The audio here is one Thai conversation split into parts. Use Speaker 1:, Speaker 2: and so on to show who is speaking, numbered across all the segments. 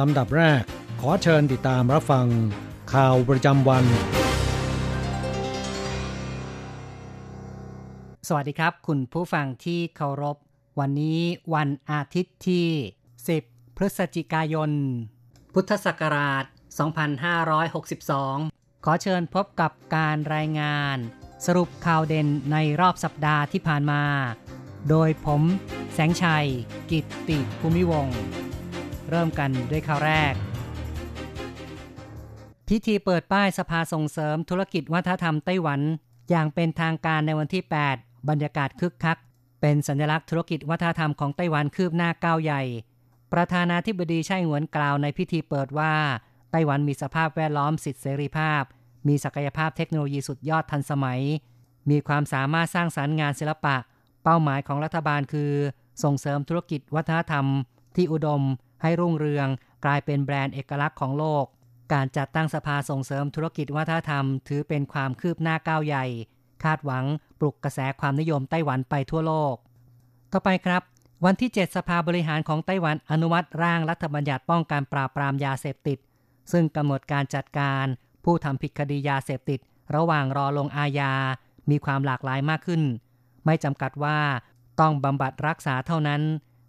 Speaker 1: ลำดับแรก ขอเชิญติดตามรับฟัง ข่าวประจำวัน
Speaker 2: สวัสดีครับ คุณผู้ฟังที่เคารพ วันนี้วันอาทิตย์ที่ 10 พฤศจิกายน พุทธศักราช 2562 ขอเชิญพบกับการรายงาน สรุปข่าวเด่นในรอบสัปดาห์ที่ผ่านมา โดยผม แสงชัย กิตติภูมิวงศ์ เริ่มกันด้วยข่าวแรก พิธีเปิดป้ายสภาส่งเสริมธุรกิจวัฒนธรรมไต้หวัน อย่างเป็นทางการในวันที่ 8 บรรยากาศคึกคัก เป็นสัญลักษณ์ธุรกิจวัฒนธรรมของไต้หวันคืบหน้าก้าวใหญ่ ประธานาธิบดีไช่หวนกล่าวในพิธีเปิดว่า ไต้หวันมีสภาพแวดล้อมสิทธิเสรีภาพ มีศักยภาพเทคโนโลยีสุดยอดทันสมัย มีความสามารถสร้างสารรค์งานศิลปะ เป้าหมายของรัฐบาลคือ ส่งเสริมธุรกิจวัฒนธรรม ที่อุดม ให้รุ่งเรืองกลายเป็นแบรนด์เอกลักษณ์ของโลก การจัดตั้งสภาส่งเสริมธุรกิจวัฒนธรรม ถือเป็นความคืบหน้าก้าวใหญ่ คาดหวังปลุกกระแสความนิยมไต้หวันไปทั่วโลก ต่อไปครับ วันที่ 7 สภาบริหารของไต้หวันอนุมัติร่างรัฐบัญญัติป้องกันปราบปรามยาเสพติด ซึ่งกำหนดการจัดการผู้ทำผิดคดียาเสพติด ระหว่างรอลงอาญา มีความหลากหลายมากขึ้น ไม่จำกัดว่าต้องบำบัดรักษาเท่านั้น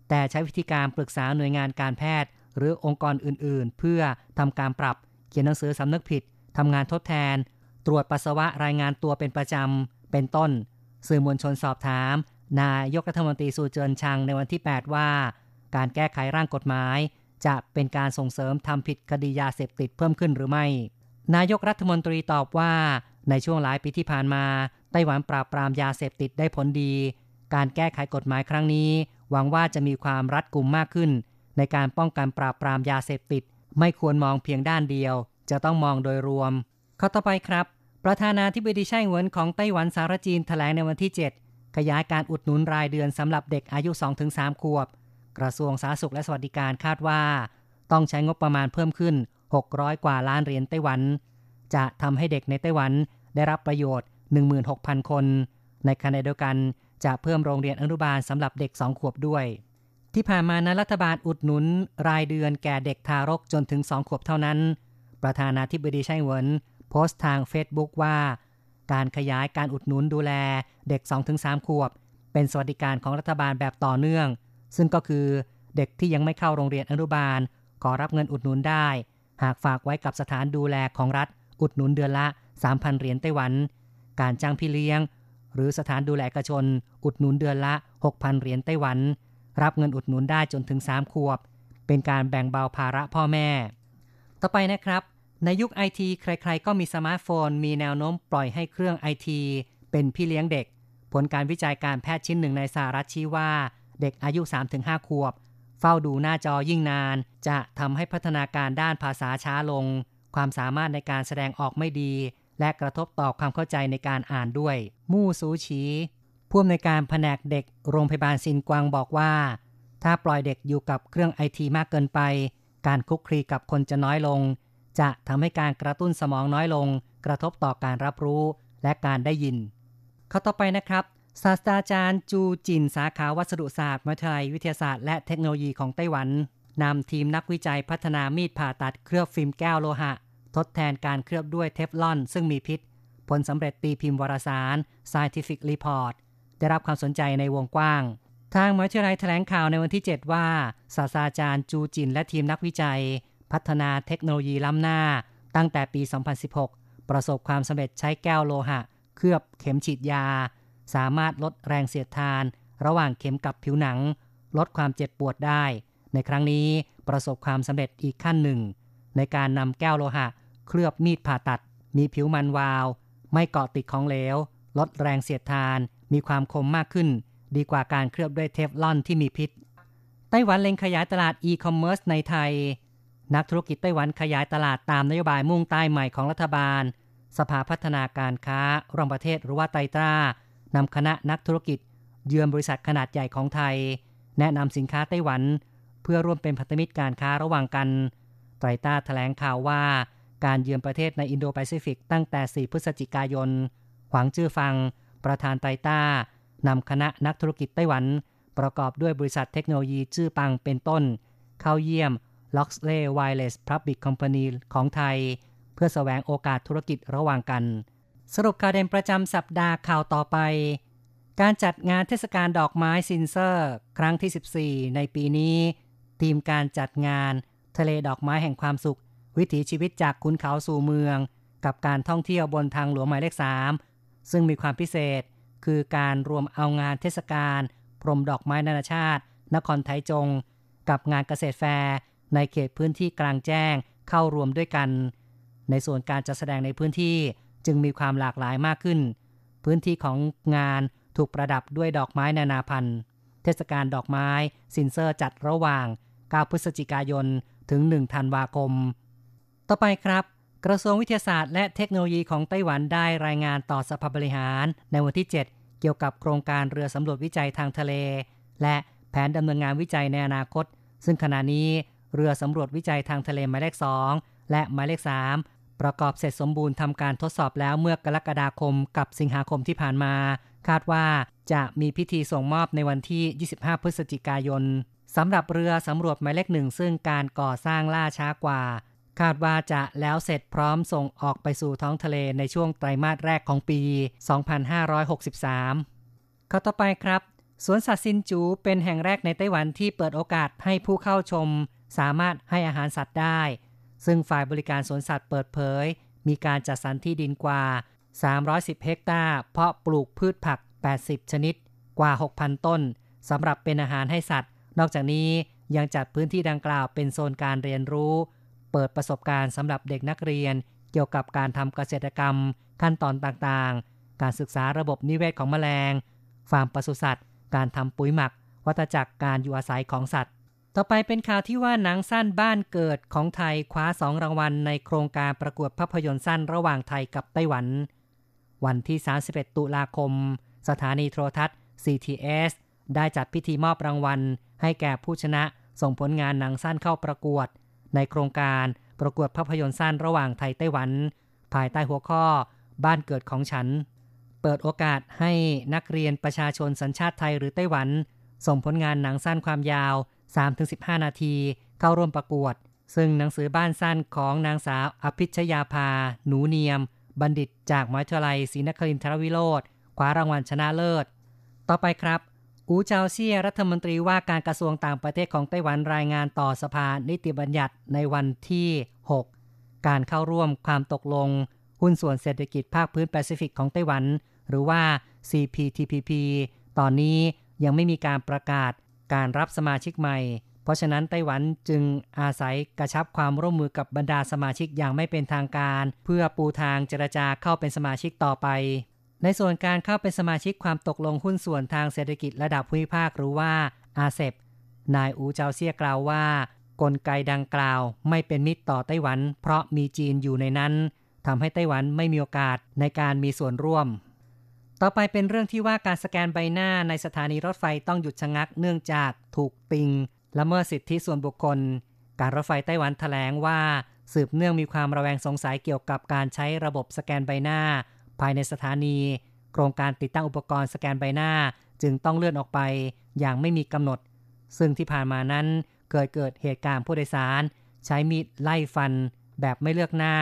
Speaker 2: แต่ใช้วิธีการปรึกษาหน่วยงานการแพทย์ หรือองค์กรอื่นๆ เพื่อทำการปรับเขียนหนังสือสำนึกผิดทำงานทดแทน ตรวจปัสสาวะรายงานตัวเป็นประจำเป็นต้น สื่อมวลชนสอบถาม นายกรัฐมนตรีสูเจินชังในวันที่ 8 ว่า การแก้ไขร่างกฎหมาย จะเป็นการส่งเสริมทำผิดคดียาเสพติดเพิ่มขึ้นหรือไม่ นายกรัฐมนตรีตอบว่า ในช่วงหลายปีที่ผ่านมาไต้หวันปราบปรามยาเสพติดได้ผลดี การแก้ไขกฎหมายครั้งนี้ หวังว่าจะมีความรัดกุมมากขึ้น ในการป้องกันปราบปรามยาเสพติด ไม่ควรมองเพียงด้านเดียว จะต้องมองโดยรวม ข้อต่อไปครับ ประธานาธิบดีไช่เหวินของไต้หวันสารจีนแถลงในวันที่ 7 ขยายการอุดหนุนรายเดือนสำหรับเด็กอายุ 2-3 ขวบ กระทรวงสาธารณสุขและสวัสดิการคาดว่า ต้องใช้งบประมาณเพิ่มขึ้น 600 กว่าล้านเหรียญไต้หวัน จะทำให้เด็กในไต้หวันได้รับประโยชน์ 16,000 คน ในขณะเดียวกัน จะเพิ่มโรงเรียนอนุบาลสำหรับเด็ก 2 ขวบด้วย ที่ผ่านมานั้นรัฐบาลอุดหนุน รายเดือนแก่เด็กทารกจนถึง 2 ขวบเท่านั้น ประธานาธิบดีไช่เหวินโพสต์ทาง Facebook ว่า การขยายการอุดหนุนดูแลเด็ก 2-3 ขวบ เป็นสวัสดิการของรัฐบาลแบบต่อเนื่อง ซึ่งก็คือเด็กที่ยังไม่เข้าโรงเรียนอนุบาล ขอรับเงินอุดหนุนได้ หากฝากไว้กับสถานดูแลของรัฐ อุดหนุนเดือนละ 3,000 เหรียญไต้หวัน การจ้างพี่เลี้ยง หรือสถานดูแลเอกชน อุดหนุนเดือนละ 6,000 เหรียญไต้หวัน รับเงินอุดหนุนได้จนถึง 3 ขวบ เป็นการแบ่งเบาภาระพ่อแม่ ต่อไปนะครับ ในยุคไอทีใครๆ ก็มีสมาร์ทโฟน มีแนวโน้มปล่อยให้เครื่องไอทีเป็นพี่เลี้ยงเด็ก ผลการวิจัยการแพทย์ชิ้นหนึ่งในสหรัฐชี้ว่าเด็กอายุ 3-5 ขวบ เฝ้าดูหน้าจอยิ่งนาน จะทำให้พัฒนาการด้านภาษาช้าลง ความสามารถในการแสดงออกไม่ดี และกระทบต่อความเข้าใจในการอ่านด้วย มู่ซูชีผู้อำนวยการแผนกเด็กโรงพยาบาลซินกวางบอกว่า ถ้าปล่อยเด็กอยู่กับเครื่องไอทีมากเกินไป การคุกคีกับคนจะน้อยลง จะทำให้การกระตุ้นสมองน้อยลง กระทบต่อการรับรู้และการได้ยิน เข้าต่อไปนะครับศาสตราจารย์จูจินสาขาวัสดุศาสตร์มหาวิทยาลัยวิทยาศาสตร์และเทคโนโลยีของไต้หวันนำทีมนักวิจัยพัฒนามีดผ่าตัดเคลือบฟิล์มแก้วโลหะ ทดแทนการเคลือบด้วยเทฟลอนซึ่งมีพิษ ผลสำเร็จตีพิมพ์วารสาร Scientific Report ได้รับความสนใจในวงกว้าง ทางมหาวิทยาลัยแถลงข่าวในวันที่ 7 ว่า ศาสตราจารย์จูจินและทีมนักวิจัย พัฒนาเทคโนโลยีล้ำหน้า ตั้งแต่ปี 2016 ประสบความสำเร็จใช้แก้วโลหะ เคลือบเข็มฉีดยา สามารถลดแรงเสียดทาน ระหว่างเข็มกับผิวหนัง ลดความเจ็บปวดได้ ในครั้งนี้ประสบความสำเร็จอีกขั้นหนึ่ง ในการนำแก้วโลหะ เคลือบมีดผ่าตัด มีผิวมันวาว ไม่เกาะติดของเหลว ลดแรงเสียดทาน มีความคมมากขึ้น ดีกว่าการเคลือบด้วยเทฟลอนที่มีพิษ ไต้หวันเล็งขยายตลาดอีคอมเมิร์ซในไทย นักธุรกิจไต้หวันขยายตลาดตามนโยบายมุ่งใต้ใหม่ของรัฐบาล สภาพัฒนาการค้าระหว่างประเทศหรือว่า TAITRA นำคณะนักธุรกิจ เยือนบริษัทขนาดใหญ่ของไทย แนะนำสินค้าไต้หวัน เพื่อร่วมเป็นพันธมิตรการค้าระหว่างกัน TAITRA แถลงข่าวว่า การเยือนประเทศในอินโดแปซิฟิกตั้งแต่ 4 พฤศจิกายน หวังจื้อฟัง ประธานไตตรานำคณะนักธุรกิจไต้หวัน ประกอบด้วยบริษัทเทคโนโลยีจื้อปังเป็นต้น เข้าเยี่ยม Loxley Wireless Public Company ของไทย เพื่อแสวงโอกาสธุรกิจระหว่างกัน สรุปข่าวเด่นประจำสัปดาห์ข่าวต่อไป การจัดงานเทศกาลดอกไม้ซินเซอร์ ครั้งที่ 14 ในปีนี้ ทีมการจัดงาน ทะเลดอกไม้แห่งความสุข วิถีชีวิตจากคุณเขาสู่เมือง กับการท่องเที่ยวบนทางหลวงหมายเลข3ซึ่งมีความพิเศษคือการรวมเอางานเทศกาลพรมดอกไม้นานาชาติ นครไทยจง กับงานเกษตรแฟร์ในเขตพื้นที่กลางแจ้งเข้ารวมด้วยกัน ในส่วนการจัดแสดงในพื้นที่จึงมีความหลากหลายมากขึ้น พื้นที่ของงานถูกประดับด้วยดอกไม้นานาพันธุ์เทศกาลดอกไม้ซินเซอร์จัดระหว่าง 9 พฤศจิกายน ถึง 1 ธันวาคม ต่อไปครับ กระทรวงวิทยาศาสตร์และเทคโนโลยีของไต้หวันได้รายงานต่อสภาบริหาร ในวันที่ 7 เกี่ยวกับโครงการเรือสำรวจวิจัยทางทะเล และแผนดำเนินงานวิจัยในอนาคต ซึ่งขณะนี้เรือสำรวจวิจัยทางทะเลหมายเลข 2 และหมายเลข 3 ประกอบเสร็จสมบูรณ์ทำการทดสอบแล้วเมื่อกรกฎาคมกับสิงหาคมที่ผ่านมา คาดว่าจะมีพิธีส่งมอบในวันที่ 25 พฤศจิกายนสำหรับเรือสำรวจหมายเลขหนึ่งซึ่งการก่อสร้างล่าช้ากว่า คาดว่าจะแล้วเสร็จพร้อมส่งออกไปสู่ท้องทะเลในช่วงไตรมาสแรกของปี 2563 ข้อต่อไปครับ สวนสัตว์ซินจูเป็นแห่งแรกในไต้หวันที่เปิดโอกาสให้ผู้เข้าชม สามารถให้อาหารสัตว์ได้ ซึ่งฝ่ายบริการสวนสัตว์เปิดเผย มีการจัดสรรที่ดินกว่า 310 เฮกตาร์ เพาะปลูกพืชผัก 80 ชนิด กว่า 6,000 ต้นสำหรับเป็นอาหารให้สัตว์ นอกจากนี้ยังจัดพื้นที่ดังกล่าวเป็นโซนการเรียนรู้ เปิดประสบการณ์สำหรับเด็กนักเรียน เกี่ยวกับการทำเกษตรกรรม ขั้นตอนต่างๆ การศึกษาระบบนิเวศของแมลง ฟาร์มปศุสัตว์ การทำปุ๋ยหมัก วัฏจักรการอยู่อาศัยของสัตว์ ต่อไปเป็นข่าวที่ว่าหนังสั้นบ้านเกิดของไทยคว้าสองรางวัล ในโครงการประกวดภาพยนตร์สั้นระหว่างไทยกับไต้หวัน วันที่ 31 ตุลาคม สถานีโทรทัศน์ CTS ได้จัดพิธีมอบรางวัล ให้แก่ผู้ชนะส่งผลงานหนังสั้นเข้าประกวด ในโครงการประกวดภาพยนตร์สั้นระหว่างไทยไต้หวัน ภายใต้หัวข้อบ้านเกิดของฉัน เปิดโอกาสให้นักเรียนประชาชนสัญชาติไทยหรือไต้หวัน ส่งผลงานหนังสั้นความยาว 3-15 นาที เข้าร่วมประกวด ซึ่งหนังสือบ้านสั้นของนางสาวอภิชยาภา หนูเนียม บัณฑิตจากมหาวิทยาลัยศรีนครินทรวิโรธคว้ารางวัลชนะเลิศ ต่อไปครับ อูเจาเซียรัฐมนตรีว่าการกระทรวงต่างประเทศของไต้หวันรายงานต่อสภานิติบัญญัติในวันที่ 6 การเข้าร่วมความตกลง หุ้นส่วนเศรษฐกิจภาคพื้นแปซิฟิกของไต้หวัน หรือว่า CPTPP ตอนนี้ยังไม่มีการประกาศการรับสมาชิกใหม่ เพราะฉะนั้นไต้หวันจึงอาศัยกระชับความร่วมมือกับบรรดาสมาชิกอย่างไม่เป็นทางการ เพื่อปูทางเจรจาเข้าเป็นสมาชิกต่อไป ในส่วนการเข้าเป็นสมาชิกความตกลงหุ้นส่วนทางเศรษฐกิจระดับภูมิภาคหรือว่าอาเซบนายอูเจาเซียกล่าวว่า กลไกดังกล่าวไม่เป็นมิตรต่อไต้หวัน เพราะมีจีนอยู่ในนั้นทำให้ไต้หวันไม่มีโอกาสในการมีส่วนร่วม ต่อไปเป็นเรื่องที่ว่าการสแกนใบหน้าในสถานีรถไฟต้องหยุดชะงักเนื่องจากถูกติงละเมิดสิทธิส่วนบุคคล การรถไฟไต้หวันแถลงว่า สืบเนื่องมีความระแวงสงสัยเกี่ยวกับการใช้ระบบสแกนใบหน้า ภายในสถานี โครงการติดตั้งอุปกรณ์สแกนใบหน้าจึงต้องเลื่อนออกไปอย่างไม่มีกำหนด ซึ่งที่ผ่านมานั้นเกิดเกิดเหตุการณ์ผู้โดยสาร ใช้มีดไล่ฟัน แบบไม่เลือกหน้า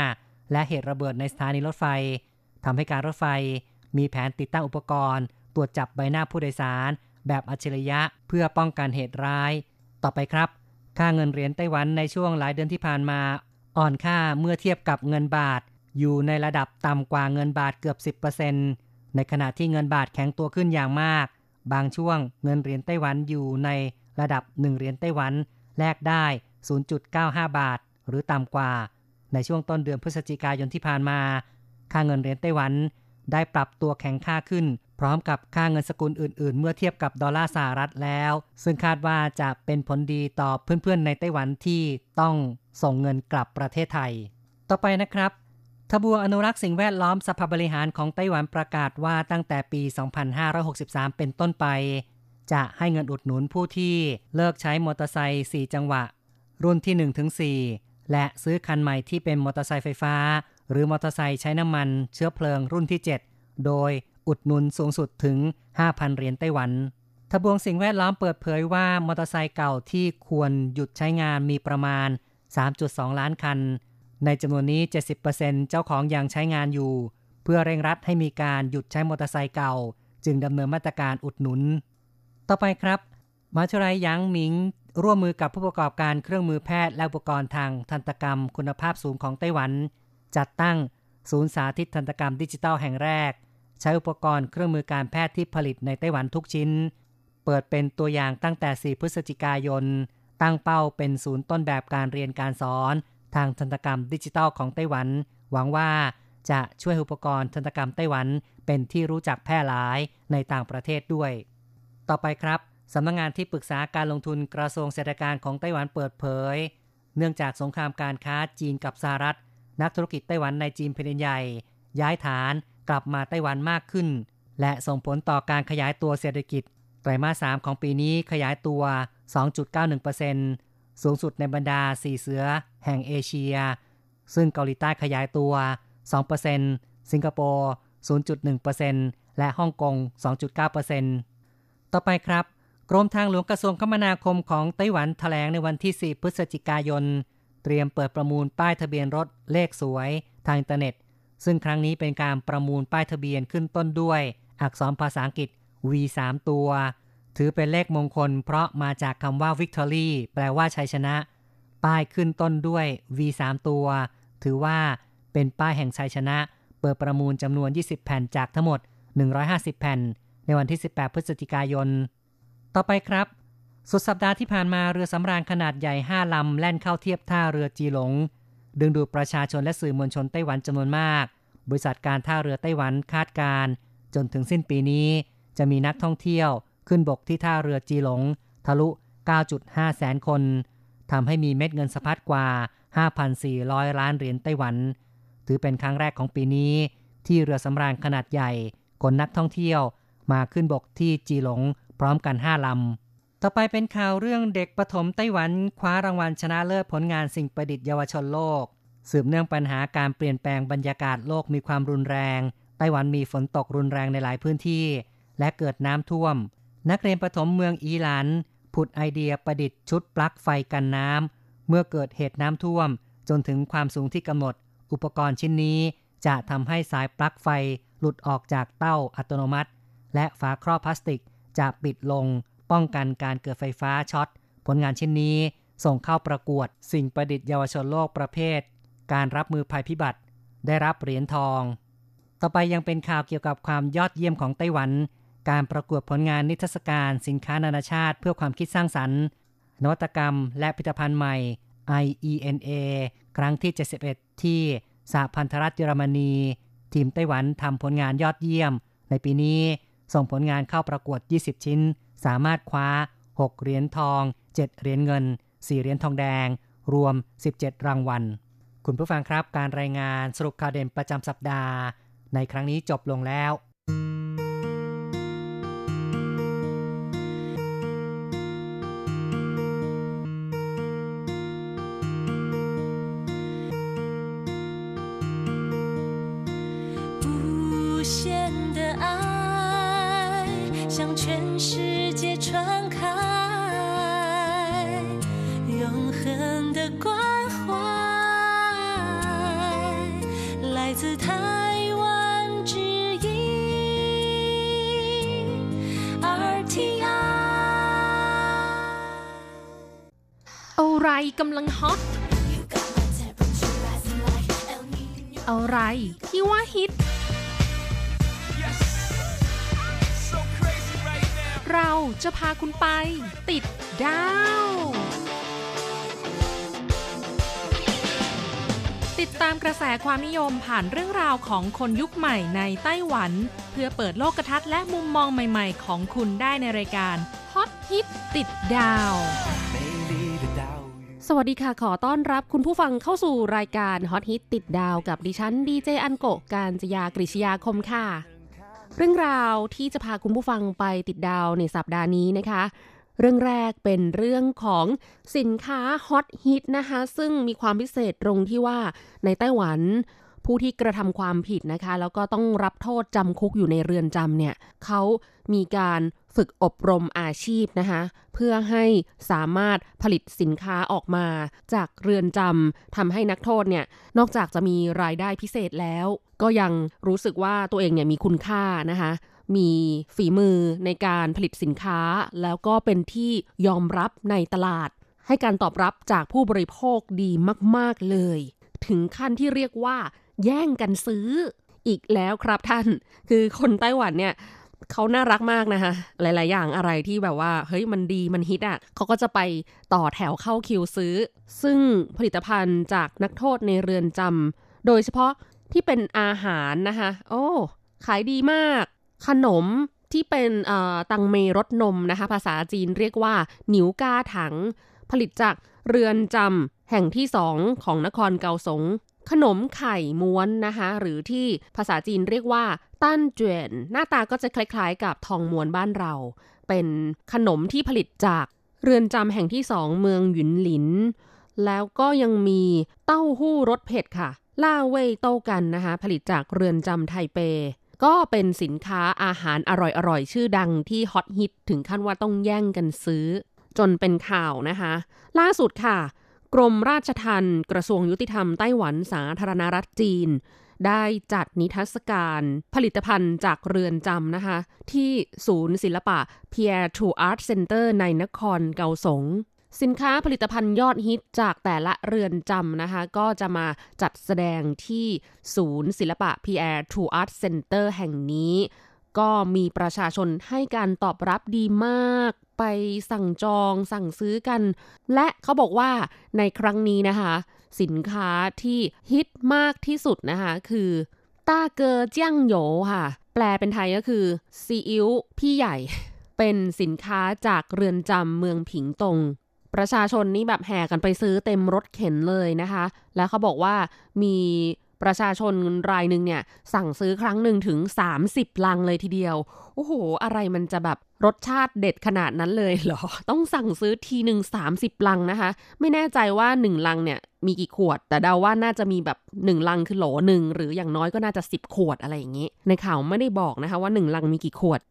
Speaker 2: และเหตุระเบิดในสถานีรถไฟทำให้การรถไฟ มีแผนติดตั้งอุปกรณ์ ตรวจจับใบหน้าผู้โดยสาร แบบอัจฉริยะเพื่อป้องกันเหตุร้าย ต่อไปครับ ค่าเงินเหรียญไต้หวันในช่วงหลายเดือนที่ผ่านมา อ่อนค่าเมื่อเทียบกับเงินบาท อยู่ในระดับต่ำกว่าเงินบาทเกือบ 10%ในขณะที่เงินบาทแข็งตัวขึ้นอย่างมาก บางช่วงเงินเหรียญไต้หวันอยู่ในระดับ 1 เหรียญไต้หวัน แลกได้ 0.95 บาท หรือต่ำกว่า ในช่วงต้นเดือนพฤศจิกายนที่ผ่านมา ค่าเงินเหรียญไต้หวัน ได้ปรับตัวแข็งค่าขึ้น พร้อมกับค่าเงินสกุลอื่น ๆ เมื่อเทียบกับดอลลาร์สหรัฐแล้ว ซึ่งคาดว่าจะเป็นผลดีต่อเพื่อนๆในไต้หวันที่ต้องส่งเงินกลับประเทศไทย ต่อไปนะครับ ทบวงอนุรักษ์สิ่งแวดล้อมสภาบริหารของไต้หวันประกาศว่าตั้งแต่ปี 2563 เป็นต้นไป จะให้เงินอุดหนุนผู้ที่เลิกใช้มอเตอร์ไซค์ 4 จังหวะ รุ่นที่ 1-4และซื้อคันใหม่ที่เป็นมอเตอร์ไซค์ไฟฟ้า หรือมอเตอร์ไซค์ใช้น้ำมันเชื้อเพลิงรุ่นที่ 7 โดยอุดหนุนสูงสุดถึง 5,000 เหรียญไต้หวันทบวงสิ่งแวดล้อมเปิดเผยว่ามอเตอร์ไซค์เก่าที่ควรหยุดใช้งานมีประมาณ 3.2 ล้านคัน ในจำนวนนี้ 70%เจ้าของยังใช้งานอยู่ เพื่อเร่งรัดให้มีการหยุดใช้มอเตอร์ไซค์เก่า จึงดำเนินมาตรการอุดหนุน ต่อไปครับมหาวิทยาลัยหยางหมิง ร่วมมือกับผู้ประกอบการเครื่องมือแพทย์และอุปกรณ์ทางทันตกรรม คุณภาพสูงของไต้หวัน จัดตั้งศูนย์สาธิตทันตกรรมดิจิทัลแห่งแรก ใช้อุปกรณ์เครื่องมือการแพทย์ที่ผลิตในไต้หวันทุกชิ้น เปิดเป็นตัวอย่างตั้งแต่ 4 พฤศจิกายน ตั้งเป้าเป็นศูนย์ต้นแบบการเรียนการสอน ทางทันตกรรมดิจิทัลของไต้หวัน หวังว่าจะช่วยอุปกรณ์ทันตกรรมไต้หวันเป็นที่รู้จักแพร่หลายในต่างประเทศด้วย ต่อไปครับสำนักงงานที่ปรึกษาการลงทุนกระทรวงเศรษฐกิจของไต้หวันเปิดเผย เนื่องจากสงครามการค้าจีนกับสหรัฐ นักธุรกิจไต้หวันในจีนแผ่นใหญ่ ย้ายฐานกลับมาไต้หวันมากขึ้น และส่งผลต่อการขยายตัวเศรษฐกิจ ไตรมาส 3 ของปีนี้ขยายตัว 2.91% สูงสุดในบรรดา4เสือแห่งเอเชีย ซึ่งเกาหลีใต้ขยายตัว 2%สิงคโปร์ 0.1%และฮ่องกง 2.9%ต่อไปครับ กรมทางหลวงกระทรวงคมนาคมของไต้หวันแถลงในวันที่ 4 พฤศจิกายน เตรียมเปิดประมูลป้ายทะเบียนรถเลขสวยทางอินเทอร์เน็ต ซึ่งครั้งนี้เป็นการประมูลป้ายทะเบียนขึ้นต้นด้วย อักษรภาษาอังกฤษ V 3ตัว ถือเป็นเลขมงคล เพราะมาจากคำว่า Victory แปลว่าชัยชนะ ป้ายขึ้นต้นด้วย V 3ตัว ถือว่าเป็นป้ายแห่งชัยชนะ เปิดประมูลจำนวน 20 แผ่นจากทั้งหมด 150 แผ่น ในวันที่ 18 พฤศจิกายน ต่อไปครับ สุดสัปดาห์ที่ผ่านมาเรือสำราญขนาดใหญ่ 5 ลำ แล่นเข้าเทียบท่าเรือจีหลง ดึงดูดประชาชนและสื่อมวลชนไต้หวันจำนวนมาก บริษัทการท่าเรือไต้หวันคาดการ จนถึงสิ้นปีนี้ จะมีนักท่องเที่ยว ขึ้นบกที่ท่าเรือจีหลง ทะลุ 9.5 แสนคนทำให้มีเม็ดเงินสะพัดกว่า 5,400 ล้านเหรียญไต้หวัน ถือเป็นครั้งแรกของปีนี้ ที่เรือสำราญขนาดใหญ่ขนนักท่องเที่ยว มาขึ้นบกที่จีหลง พร้อมกัน 5 ลำ ต่อไปเป็นข่าวเรื่องเด็กประถมไต้หวัน คว้ารางวัลชนะเลิศผลงานสิ่งประดิษฐ์เยาวชนโลก สืบเนื่องปัญหาการเปลี่ยนแปลงบรรยากาศโลกมีความรุนแรง ไต้หวันมีฝนตกรุนแรงในหลายพื้นที่ และเกิดน้ำท่วม นักเรียนประถมเมืองอีหลันผุดไอเดียประดิษฐ์ชุดปลั๊กไฟกันน้ำ เมื่อเกิดเหตุน้ำท่วม จนถึงความสูงที่กำหนด อุปกรณ์ชิ้นนี้จะทำให้สายปลั๊กไฟหลุดออกจากเต้าอัตโนมัติ และฝาครอบพลาสติกจะปิดลง ป้องกันการเกิดไฟฟ้าช็อต ผลงานชิ้นนี้ส่งเข้าประกวด สิ่งประดิษฐ์เยาวชนโลกประเภท การรับมือภัยพิบัติ ได้รับเหรียญทอง ต่อไปยังเป็นข่าวเกี่ยวกับความยอดเยี่ยมของไต้หวัน การประกวดผลงานนิทรรศการสินค้านานาชาติเพื่อความคิดสร้างสรรค์ นวัตกรรม และผลิตภัณฑ์ใหม่ IENA ครั้งที่ 71 ที่สหพันธรัฐเยอรมนี ทีมไต้หวันทำผลงานยอดเยี่ยม ในปีนี้ส่งผลงานเข้าประกวด 20 ชิ้น สามารถคว้า 6 เหรียญทอง 7 เหรียญเงิน 4 เหรียญทองแดง รวม 17 รางวัล คุณผู้ฟังครับการรายงานสรุปข่าวเด่นประจำสัปดาห์ ในครั้งนี้จบลงแล้ว
Speaker 3: กำลังฮอตอะไรที่ว่าฮิต เราจะพาคุณไป ติดดาว ติดตามกระแสความนิยมผ่านเรื่องราวของคนยุคใหม่ในไต้หวัน เพื่อเปิดโลกทัศน์และมุมมองใหม่ๆ ของคุณได้ในรายการฮอตฮิตติดดาว
Speaker 4: สวัสดีค่ะ ขอต้อนรับคุณผู้ฟังเข้าสู่รายการฮอตฮิตติดดาวกับดิฉันดีเจอันโกการจยากริชยาคมค่ะ เรื่องราวที่จะพาคุณผู้ฟังไปติดดาวในสัปดาห์นี้นะคะ เรื่องแรกเป็นเรื่องของสินค้าฮอตฮิตนะคะ ซึ่งมีความพิเศษตรงที่ว่าในไต้หวัน ผู้ที่กระทำความผิดนะคะ แล้วก็ต้องรับโทษจำคุกอยู่ในเรือนจำเนี่ยเขามีการฝึกอบรมอาชีพนะคะ เพื่อให้สามารถผลิตสินค้าออกมา จากเรือนจำทำให้นักโทษเนี่ยนอกจากจะมีรายได้พิเศษแล้ว ก็ยังรู้สึกว่าตัวเองเนี่ยมีคุณค่านะคะมีฝีมือในการผลิตสินค้า แล้วก็เป็นที่ยอมรับในตลาด ให้การตอบรับจากผู้บริโภคดีมาก ๆ เลย ถึงขั้นที่เรียกว่า แย่งกันซื้ออีกแล้วครับท่าน คือคนไต้หวันเนี่ยเขาน่ารักมากนะคะ หลาย ๆ อย่างอะไรที่แบบว่า เฮ้ย มันดี มันฮิตอะ เขาก็จะไปต่อแถวเข้าคิวซื้อ ซึ่งผลิตภัณฑ์จากนักโทษในเรือนจำ โดยเฉพาะที่เป็นอาหารนะคะ โอ้ ขายดีมาก ขนมที่เป็นตังเมรสนมนะคะ ภาษาจีนเรียกว่า หนิวกาถัง ผลิตจากเรือนจำแห่งที่สองของนครเกาสง ขนมไข่ม้วนนะคะหรือที่ภาษาจีนเรียกว่าตั้นเจวนหน้าตาก็จะคล้ายๆ กับทองม้วนบ้านเรา เป็นขนมที่ผลิตจากเรือนจำแห่งที่สองเมืองหยุนหลิน แล้วก็ยังมีเต้าหู้รสเผ็ดค่ะ ล่าเว่ยโต้ากันนะคะผลิตจากเรือนจำไทเป ก็เป็นสินค้าอาหารอร่อยๆ ชื่อดังที่ฮอตฮิตถึงขั้นว่าต้องแย่งกันซื้อ จนเป็นข่าวนะคะ ล่าสุดค่ะ กรมราชทัณฑ์กระทรวงยุติธรรมไต้หวันสาธารณรัฐจีน ได้จัดนิทรรศการผลิตภัณฑ์จากเรือนจำนะคะ ที่ศูนย์ศิลปะ Pierre to Art Center ในนครเกาสงสินค้าผลิตภัณฑ์ยอดฮิตจากแต่ละเรือนจำนะคะ ก็จะมาจัดแสดงที่ศูนย์ศิลปะ Pierre to Art Center แห่งนี้ ก็มีประชาชนให้การตอบรับดีมาก ไปสั่งจองสั่งซื้อกัน และเขาบอกว่าในครั้งนี้นะคะ สินค้าที่ฮิตมากที่สุดนะคะคือต้าเกอเจียงโหยค่ะ แปลเป็นไทยก็คือซีอิ๊วพี่ใหญ่ เป็นสินค้าจากเรือนจำเมืองผิงตง ประชาชนนี่แบบแห่กันไปซื้อเต็มรถเข็นเลยนะคะ แล้วเขาบอกว่ามี ประชาชนรายหนึ่งเนี่ย สั่งซื้อครั้งหนึ่งถึง 30 ลังเลยทีเดียว โอ้โห อะไรมันจะแบบรสชาติเด็ดขนาดนั้นเลยเหรอ ต้องสั่งซื้อทีหนึ่ง30 ลังนะคะ ไม่แน่ใจว่า 1 ลังเนี่ย มีกี่ขวด แต่เดาว่าน่าจะมีแบบ 1 ลังคือโหลหนึ่งหรืออย่างน้อยก็น่าจะ 10 ขวดอะไรอย่างนี้ ในข่าวไม่ได้บอกนะคะว่า 1 ลังมีกี่ขวด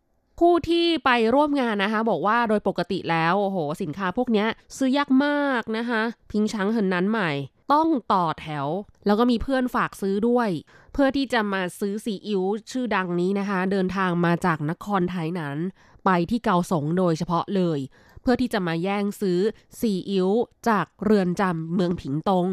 Speaker 4: ผู้ที่ไปร่วมงานนะคะ บอกว่าโดยปกติแล้ว โอ้โห สินค้าพวกนี้ซื้อยากมากนะคะ พิงช้างเหินนั้นใหม่ ต้องต่อแถว แล้วก็มีเพื่อนฝากซื้อด้วย เพื่อที่จะมาซื้อซีอิ๊วชื่อดังนี้นะคะ เดินทางมาจากนครไทยนั้น ไปที่เกาสงโดยเฉพาะเลย เพื่อที่จะมาแย่งซื้อซีอิ๊วจากเรือนจำเมืองผิงตง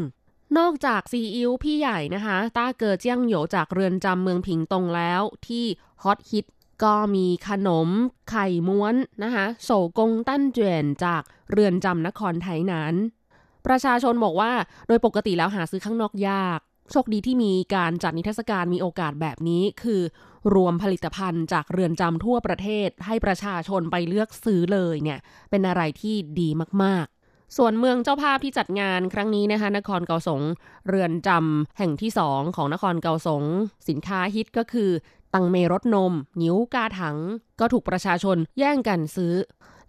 Speaker 4: นอกจากซีอิ๊วพี่ใหญ่นะคะ ต้าเกอเจี้ยงโหยจากเรือนจำเมืองผิงตงแล้ว ที่ฮอตฮิตก็มีขนมไข่ม้วนนะคะโศกงตั้นเจวนจากเรือนจำนครไทยนั้น ประชาชนบอกว่าโดยปกติแล้วหาซื้อข้างนอกยาก โชคดีที่มีการจัดนิทรรศการมีโอกาสแบบนี้ คือรวมผลิตภัณฑ์จากเรือนจำทั่วประเทศ ให้ประชาชนไปเลือกซื้อเลยเนี่ย เป็นอะไรที่ดีมากๆ ส่วนเมืองเจ้าภาพที่จัดงานครั้งนี้นะคะ นครเกาสงเรือนจำแห่งที่สองของนครเกาสงสินค้าฮิตก็คือ ตังเมรสนม นิ้วกาถัง ก็ถูกประชาชนแย่งกันซื้อ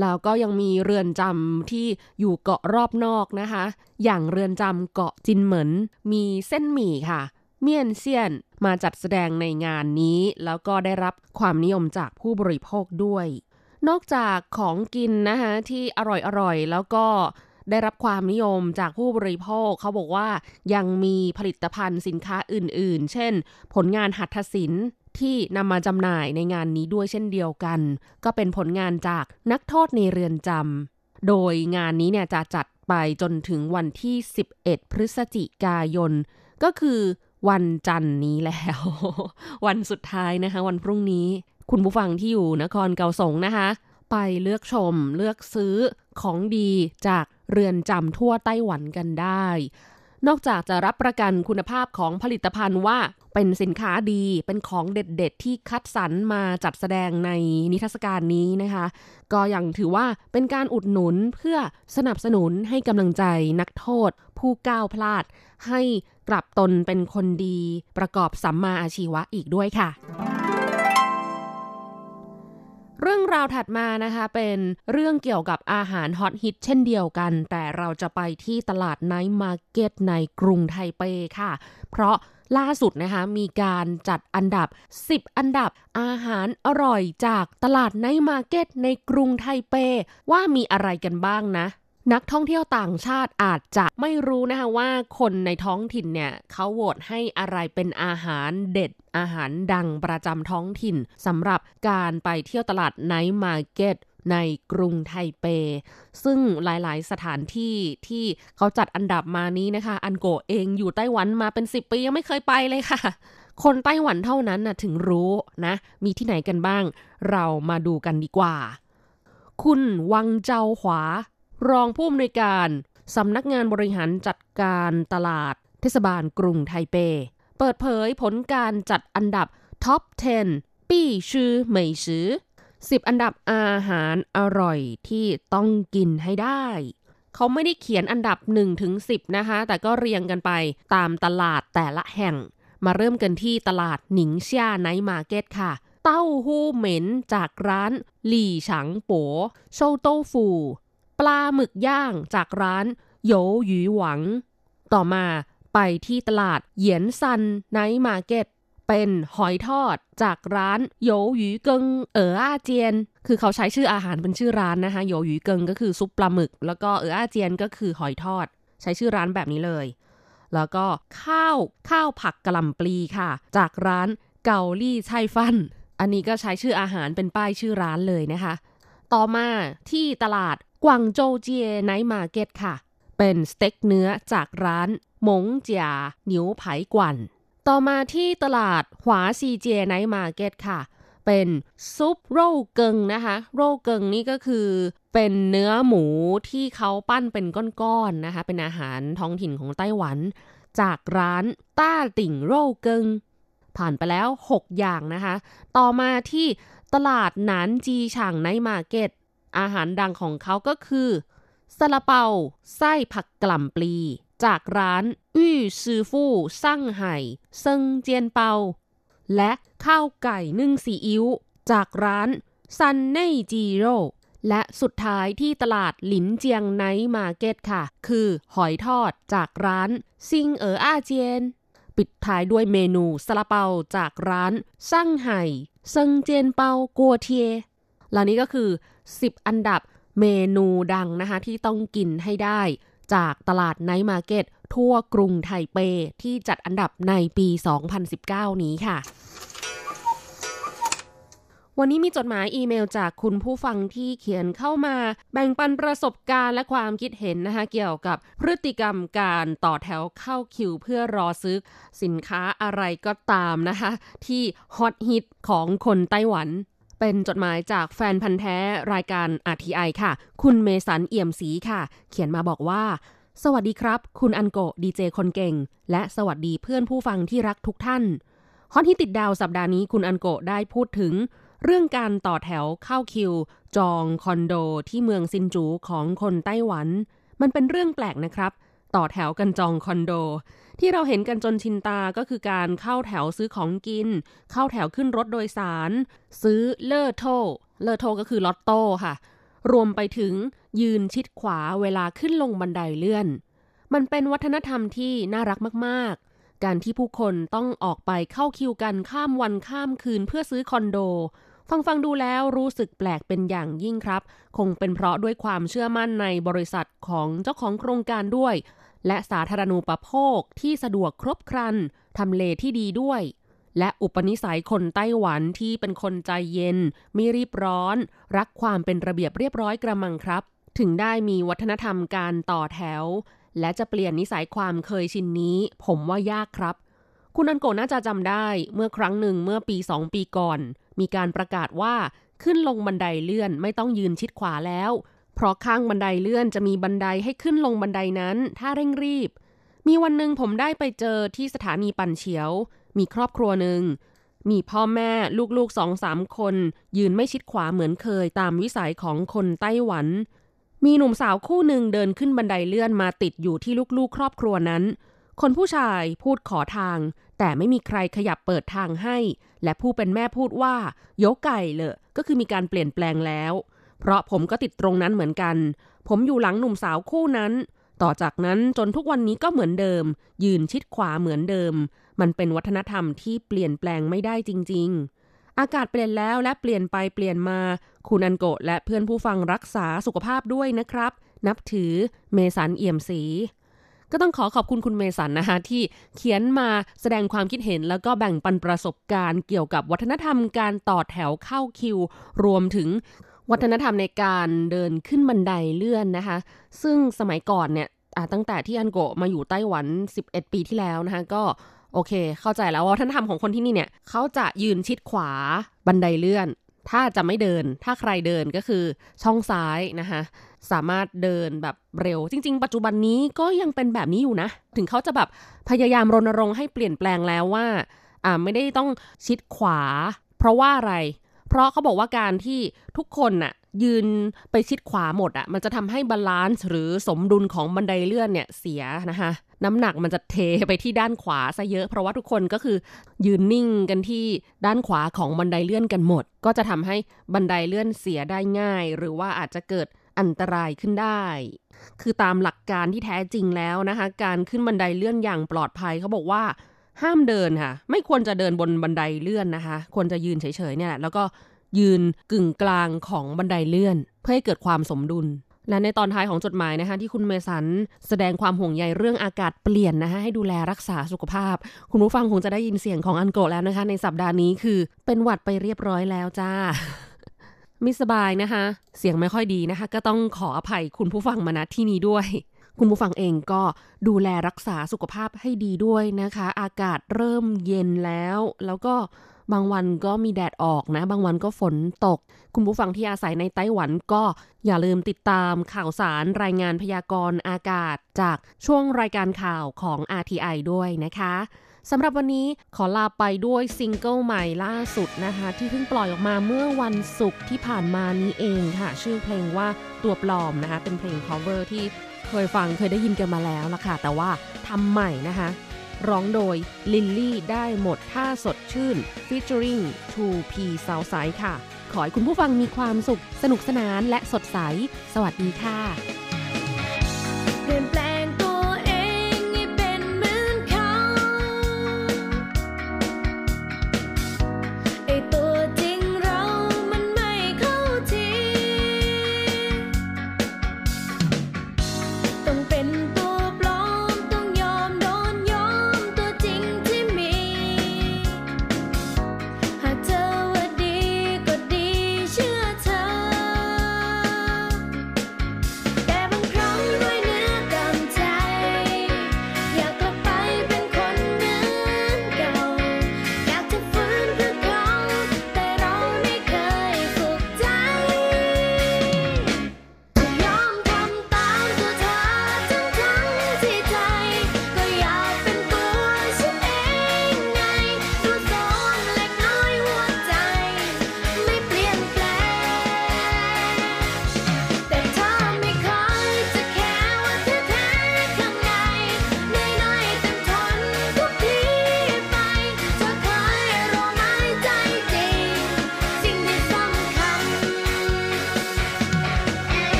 Speaker 4: แล้วก็ยังมีเรือนจำที่อยู่เกาะรอบนอกนะคะ อย่างเรือนจำเกาะจินเหมินมีเส้นหมี่ค่ะ เมียนเซียนมาจัดแสดงในงานนี้ แล้วก็ได้รับความนิยมจากผู้บริโภคด้วย นอกจากของกินนะคะที่อร่อยๆ แล้วก็ได้รับความนิยมจากผู้บริโภค เขาบอกว่ายังมีผลิตภัณฑ์สินค้าอื่นๆ เช่น ผลงานหัตถศิลป์ ที่นำมาจำหน่ายในงานนี้ด้วยเช่นเดียวกัน ก็เป็นผลงานจากนักโทษในเรือนจำโดยงานนี้เนี่ยจะจัดไปจนถึงวันที่ 11 พฤศจิกายน ก็คือวันจันทร์นี้แล้ว วันสุดท้ายนะคะ วันพรุ่งนี้ คุณผู้ฟังที่อยู่นครเกาสงนะคะ ไปเลือกชมเลือกซื้อของดีจากเรือนจำทั่วไต้หวันกันได้ นอกจากจะรับประกันคุณภาพของผลิตภัณฑ์ว่าเป็นสินค้าดีเป็นของเด็ดๆ ที่คัดสรรมาจัดแสดงในนิทรรศการนี้นะคะ ก็ยังถือว่าเป็นการอุดหนุนเพื่อสนับสนุนให้กำลังใจนักโทษ ผู้ก้าวพลาด ให้กลับตนเป็นคนดีประกอบสัมมาอาชีวะอีกด้วยค่ะ เรื่องราวถัดมานะคะเป็นเรื่องเกี่ยวกับอาหารฮอตฮิตเช่นเดียวกัน แต่เราจะไปที่ตลาด night market ในกรุงไทเปค่ะ เพราะล่าสุดนะคะมีการจัดอันดับ 10 อันดับอาหารอร่อยจากตลาด night market ในกรุงไทเป ว่ามีอะไรกันบ้างนะ นักท่องเที่ยวต่างชาติอาจจะไม่รู้นะคะว่าคนในท้องถิ่นเนี่ยเขาโหวตให้อะไรเป็นอาหารเด็ดอาหารดังประจำท้องถิ่นสำหรับการไปเที่ยวตลาด night market ในกรุงไทเป ซึ่งหลายๆ สถานที่ที่เขาจัดอันดับมานี้นะคะ อันโกเองอยู่ไต้หวันมาเป็น 10 ปี ยังไม่เคยไปเลยค่ะ คนไต้หวันเท่านั้นนะถึงรู้นะ มีที่ไหนกันบ้าง เรามาดูกันดีกว่า คุณวังเจ้าหวา รองผู้อำนวยการสำนักงานบริหารจัดการตลาด เทศบาลกรุงไทเป เปิดเผยผลการจัดอันดับ top 10 必吃美食 10 อันดับอาหารอร่อยที่ต้องกินให้ได้ เขาไม่ได้เขียนอันดับ1ถึง10 นะคะ แต่ก็เรียงกันไปตามตลาดแต่ละแห่ง มาเริ่มกันที่ตลาดหนิงเชีย night market ค่ะ เต้าหู้เหม็นจากร้านหลี่ฉางโป๋โชโต้ฟู ปลาหมึกย่างจากร้านโยหยูหวัง ต่อมาไปที่ตลาดเหยียนซัน night market เป็นหอยทอดจากร้านโยหยูเกิงเอ๋ออาเจียน คือเขาใช้ชื่ออาหารเป็นชื่อร้านนะคะ 魷魚羹 ก็คือซุปปลาหมึก แล้วก็ 蚵仔煎 ก็คือหอยทอด ใช้ชื่อร้านแบบนี้เลย แล้วก็ข้าวข้าวผักกะหล่ำปลีค่ะ จากร้านเกาลี่ไช่ฟัน อันนี้ก็ใช้ชื่ออาหารเป็นป้ายชื่อร้านเลยนะคะ ต่อมาที่ตลาด กวางโจเจีย night market ค่ะ เป็นสเต็กเนื้อจากร้านหมงเจียหนิวไผ่กวัน ต่อมาที่ตลาดหวาซีเจ night market ค่ะ เป็นซุป 肉羹 นะคะ 肉羹 นี่ก็คือเป็นเนื้อหมูที่เขาปั้นเป็นก้อนๆนะคะ เป็นอาหารท้องถิ่นของไต้หวัน จากร้านต้าติ่งโร่เกิง ผ่านไปแล้ว 6 อย่างนะคะ ต่อมาที่ตลาดหนานจีฉาง night market อาหารดังของเขาก็คือซาลาเปาไส้ผักกะหล่ำปลี จากร้านอื้อซือฟู่ซั่งไห่เซิงเจียนเปา และข้าวไก่นึ่งซีอิ๊วจากร้านซันเน่จีโร่และสุดท้ายที่ตลาดหลินเจียง night market ค่ะ คือหอยทอดจากร้านซิงเอ๋ออาเจียน ปิดท้ายด้วยเมนูซาลาเปาจากร้านซั่งไห่เซิงเจียนเปากัวเทีย เหล่านี้ก็คือ 10 อันดับเมนูดังนะคะ ที่ต้องกินให้ได้จากตลาด night market ทั่วกรุงไทเปที่จัดอันดับในปี 2019 นี้ค่ะ วันนี้มีจดหมายอีเมลจากคุณผู้ฟังที่เขียนเข้ามา แบ่งปันประสบการณ์และความคิดเห็นนะคะเกี่ยวกับพฤติกรรมการต่อแถวเข้าคิวเพื่อรอซื้อสินค้าอะไรก็ตามนะคะ ที่ฮอตฮิตของคนไต้หวัน เป็นจดหมายจากแฟนพันธ์แท้รายการ RTI ค่ะ คุณเมสันเอี่ยมศรีค่ะ เขียนมาบอกว่า สวัสดีครับ คุณอันโกดีเจคนเก่ง และสวัสดีเพื่อนผู้ฟังที่รักทุกท่านฮอตฮิตติดดาวสัปดาห์นี้คุณอันโกได้พูดถึง เรื่องการต่อแถวเข้าคิว จองคอนโดที่เมืองซินจูของคนไต้หวัน มันเป็นเรื่องแปลกนะครับ ต่อแถวกันจองคอนโด ที่เราเห็นกันจนชินตาก็คือการเข้าแถวซื้อของกิน เข้าแถวขึ้นรถโดยสาร ซื้อเลอโทเลอโทก็คือลอตโต้ค่ะ รวมไปถึงยืนชิดขวาเวลาขึ้นลงบันไดเลื่อน มันเป็นวัฒนธรรมที่น่ารักมากๆ การที่ผู้คนต้องออกไปเข้าคิวกันข้ามวันข้ามคืนเพื่อซื้อคอนโด ฟังฟังดูแล้วรู้สึกแปลกเป็นอย่างยิ่งครับ คงเป็นเพราะด้วยความเชื่อมั่นในบริษัทของเจ้าของโครงการด้วย และสาธารณูปโภคที่สะดวกครบครันทำเลที่ดีด้วย และอุปนิสัยคนไต้หวันที่เป็นคนใจเย็น ไม่รีบร้อน รักความเป็นระเบียบเรียบร้อยกระมังครับ ถึงได้มีวัฒนธรรมการต่อแถว และจะเปลี่ยนนิสัยความเคยชินนี้ ผมว่ายากครับ คุณอันโกน่าจะจำได้เมื่อครั้งหนึ่งเมื่อปีสองปีก่อน มีการประกาศว่าขึ้นลงบันไดเลื่อนไม่ต้องยืนชิดขวาแล้ว เพราะข้างบันไดเลื่อนจะมีบันไดให้ขึ้นลงบันไดนั้น ถ้าเร่งรีบ มีวันหนึ่งผมได้ไปเจอที่สถานีปั่นเฉียว มีครอบครัวหนึ่ง มีพ่อแม่ลูกๆสองสามคน ยืนไม่ชิดขวาเหมือนเคยตามวิสัยของคนไต้หวัน มีหนุ่มสาวคู่หนึ่งเดินขึ้นบันไดเลื่อนมาติดอยู่ที่ลูกๆ ครอบครัวนั้น คนผู้ชายพูดขอทาง แต่ไม่มีใครขยับเปิดทางให้ และผู้เป็นแม่พูดว่าโยกไก่เลยก็คือมีการเปลี่ยนแปลงแล้ว เพราะผมก็ติดตรงนั้นเหมือนกัน ผมอยู่หลังหนุ่มสาวคู่นั้น ต่อจากนั้นจนทุกวันนี้ก็เหมือนเดิม ยืนชิดขวาเหมือนเดิม มันเป็นวัฒนธรรมที่เปลี่ยนแปลงไม่ได้จริง ๆ อากาศเปลี่ยนแล้วและเปลี่ยนไปเปลี่ยนมา คุณอันโกะและเพื่อนผู้ฟังรักษาสุขภาพด้วยนะครับ นับถือเมสันเอี่ยมศรีก็ต้องขอขอบคุณคุณเมสันนะคะที่เขียนมาแสดงความคิดเห็นแล้วก็แบ่งปันประสบการณ์เกี่ยวกับวัฒนธรรมการต่อแถวเข้าคิว รวมถึง วัฒนธรรมในการเดินขึ้นบันไดเลื่อนนะคะ ซึ่งสมัยก่อนเนี่ยตั้งแต่ที่อันโกะมาอยู่ไต้หวัน 11 ปีที่แล้วนะคะก็โอเค เข้าใจแล้วว่าวัฒนธรรมของคนที่นี่เนี่ยเขาจะยืนชิดขวาบันไดเลื่อน ถ้าจะไม่เดิน ถ้าใครเดินก็คือช่องซ้ายนะคะสามารถเดินแบบเร็ว จริง ๆ ปัจจุบันนี้ก็ยังเป็นแบบนี้อยู่นะ ถึงเขาจะแบบพยายามรณรงค์ให้เปลี่ยนแปลงแล้วว่าอ่าไม่ได้ต้องชิดขวา เพราะว่าอะไร เพราะเขาบอกว่าการที่ทุกคนน่ะยืนไปชิดขวาหมดอะ่ะมันจะทำให้ balance หรือสมดุลของบันไดเลื่อนเนี่ยเสียนะคะน้ำหนักมันจะเทไปที่ด้านขวาซะเยอะ เพราะว่าทุกคนก็คือยืนนิ่งกันที่ด้านขวาของบันไดเลื่อนกันหมด ก็จะทำให้บันไดเลื่อนเสียได้ง่าย หรือว่าอาจจะเกิดอันตรายขึ้นได้ คือตามหลักการที่แท้จริงแล้วนะคะ การขึ้นบันไดเลื่อนอย่างปลอดภัยเขาบอกว่า ห้ามเดินค่ะ ไม่ควรจะเดินบนบันไดเลื่อนนะคะ ควรจะยืนเฉยๆเนี่ยแหละแล้วก็ยืนกึ่งกลางของบันไดเลื่อน เพื่อให้เกิดความสมดุล และในตอนท้ายของจดหมายนะคะ ที่คุณเมสันแสดงความห่วงใยเรื่องอากาศเปลี่ยนนะคะให้ดูแลรักษาสุขภาพ คุณผู้ฟังคงจะได้ยินเสียงของอันโกแล้วนะคะ ในสัปดาห์นี้คือเป็นหวัดไปเรียบร้อยแล้วจ้าไม่สบายนะคะ เสียงไม่ค่อยดีนะคะ ก็ต้องขออภัยคุณผู้ฟังมาณที่นี้ด้วย คุณผู้ฟังเองก็ดูแลรักษาสุขภาพให้ดีด้วยนะคะ อากาศเริ่มเย็นแล้ว แล้วก็บางวันก็มีแดดออกนะ บางวันก็ฝนตก คุณผู้ฟังที่อาศัยในไต้หวันก็อย่าลืมติดตามข่าวสารรายงานพยากรณ์อากาศจากช่วงรายการข่าวของ RTI ด้วยนะคะสำหรับวันนี้ขอลาไปด้วยซิงเกิลใหม่ล่าสุดนะคะ ที่เพิ่งปล่อยออกมาเมื่อวันศุกร์ที่ผ่านมานี้เองค่ะ ชื่อเพลงว่าตัวปลอมนะคะ เป็นเพลง cover ที่ เคยฟังเคยได้ยินกันมาแล้วละค่ะ แต่ว่าทำใหม่นะคะ ร้องโดยลิลลี่ได้หมดถ้าสดชื่น featuring 2P Southside ค่ะ ขอให้คุณผู้ฟังมีความสุขสนุกสนานและสดใส สวัสดีค่ะ
Speaker 5: เปลี่ยนแปลง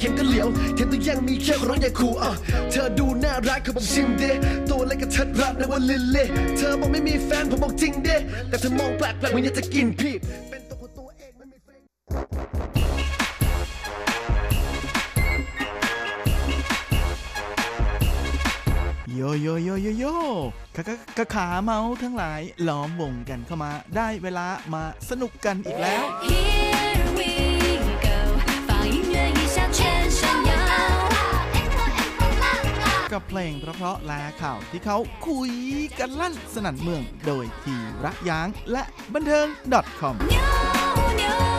Speaker 6: เห็นก็เหลียวเห็นตัวยังมีแค่ร้องอย่าขู่อะเธอดูน่ารักคือผชิมเดตัวเล็กกระทัดรัดนะว่าลิลเล่เธอบอกไม่มีแฟนผมบอกจริงเดแต่เธอมองแปลกแปลกเหมือนจะกินพี่
Speaker 7: โยโยโยโยโยขาขาขาเมาทั้งหลายล้อมวงกันเข้ามา ได้เวลามาสนุกกันอีกแล้ว กับเพลงเพราะๆและข่าวที่เขาคุยกันลั่นสนั่นเมือง โดยทีระยางและบันเทิง .com
Speaker 8: 扭扭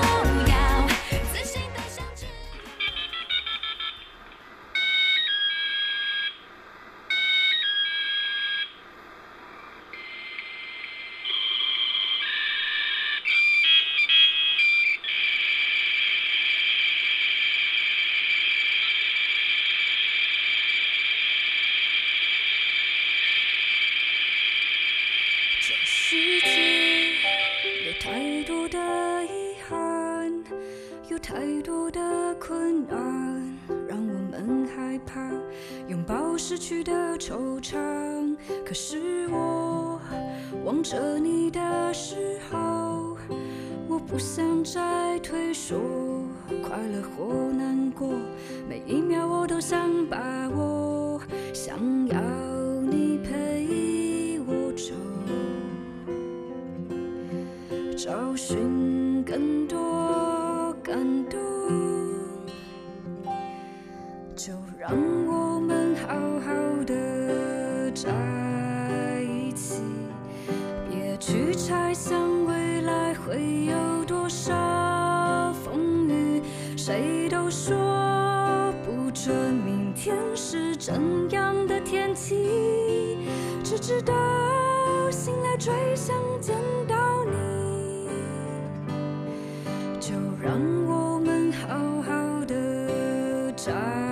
Speaker 8: 就让我们好好的在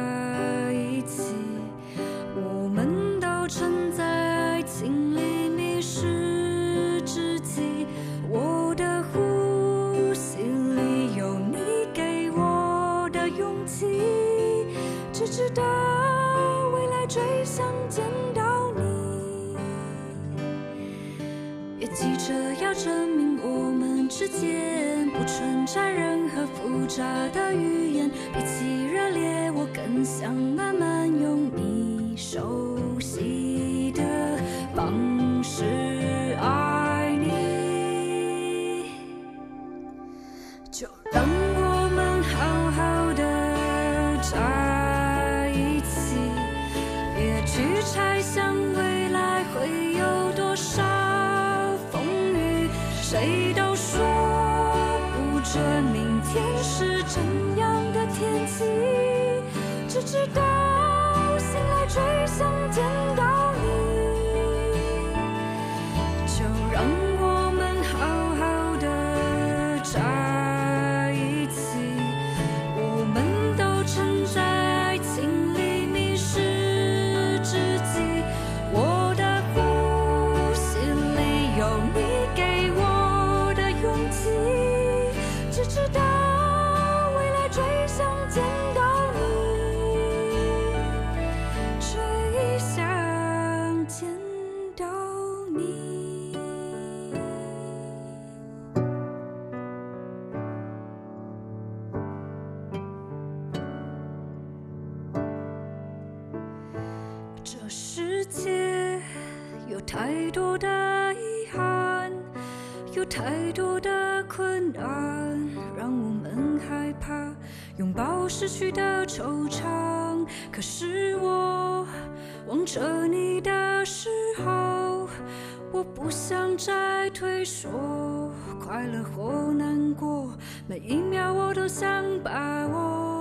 Speaker 8: 界有太多的遗憾，有太多的困难，让我们害怕拥抱失去的惆怅。可是我望着你的时候，我不想再退缩，快乐或难过，每一秒我都想把握。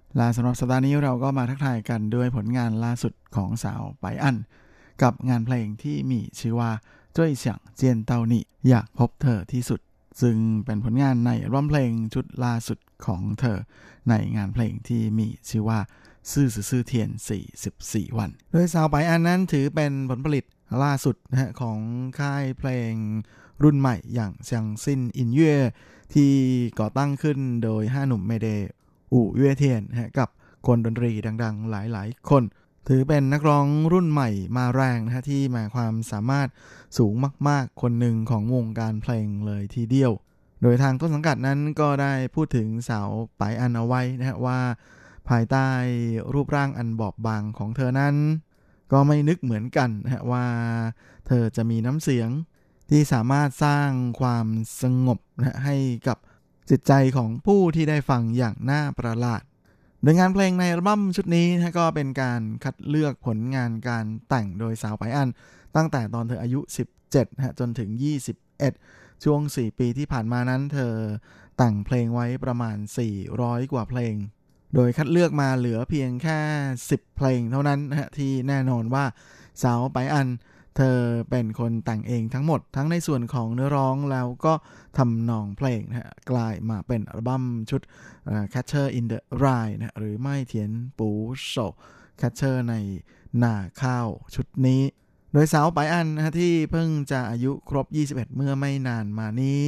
Speaker 7: และสำหรับสัปดาห์นี้เราก็มาทักทายกันด้วยผลงานล่าสุดของสาวไปอัน กับงานเพลงที่มีชื่อว่าจ้วยเสียงเจียนเตานี่อยากพบเธอที่สุด ซึ่งเป็นผลงานในอัลบั้มเพลงชุดล่าสุดของเธอ ในงานเพลงที่มีชื่อว่าซื่อซื่อเทียน 44 วัน โดยสาวไปอันนั้นถือเป็นผลผลิตล่าสุดนะฮะของค่ายเพลงรุ่นใหม่อย่างเซียงซินอินเย่ที่ก่อตั้งขึ้นโดย 5 หนุ่มเมเด อู่เย่เทียนนะกับคนดนตรีดัง ๆ หลายๆ คน ถือเป็นนักร้องรุ่นใหม่มาแรงนะฮะที่มาความสามารถสูงมาก ๆ คนหนึ่งของวงการเพลงเลยทีเดียว โดยทางต้นสังกัดนั้นก็ได้พูดถึงสาวปายอันเอาไว้นะฮะว่า ภายใต้รูปร่างอันบอบบางของเธอนั้น ก็ไม่นึกเหมือนกันนะฮะว่า เธอจะมีน้ำเสียงที่สามารถสร้างความสงบนะให้กับ จิตใจของผู้ที่ได้ฟังอย่างน่าประหลาด โดยงานเพลงในอัลบั้มชุดนี้นะก็เป็นการคัดเลือกผลงานการแต่งโดยสาวไปอัน ตั้งแต่ตอนเธออายุ 17นะจนถึง 21 ช่วง 4 ปีที่ผ่านมานั้นเธอแต่งเพลงไว้ประมาณ 400 กว่าเพลง โดยคัดเลือกมาเหลือเพียงแค่ 10 เพลงเท่านั้นนะฮะที่แน่นอนว่าสาวไปอันเธอเป็นคนแต่งเองทั้งหมดทั้งในส่วนของเนื้อร้องแล้วก็ทำนองเพลงนะฮะกลายมาเป็นอัลบั้มชุด Catcher in the Rye นะหรือไม่เทียนปูโซ Catcher ในนาข้าวชุดนี้ โดยสาวไปอันนะที่เพิ่งจะอายุครบ 21 เมื่อไม่นานมานี้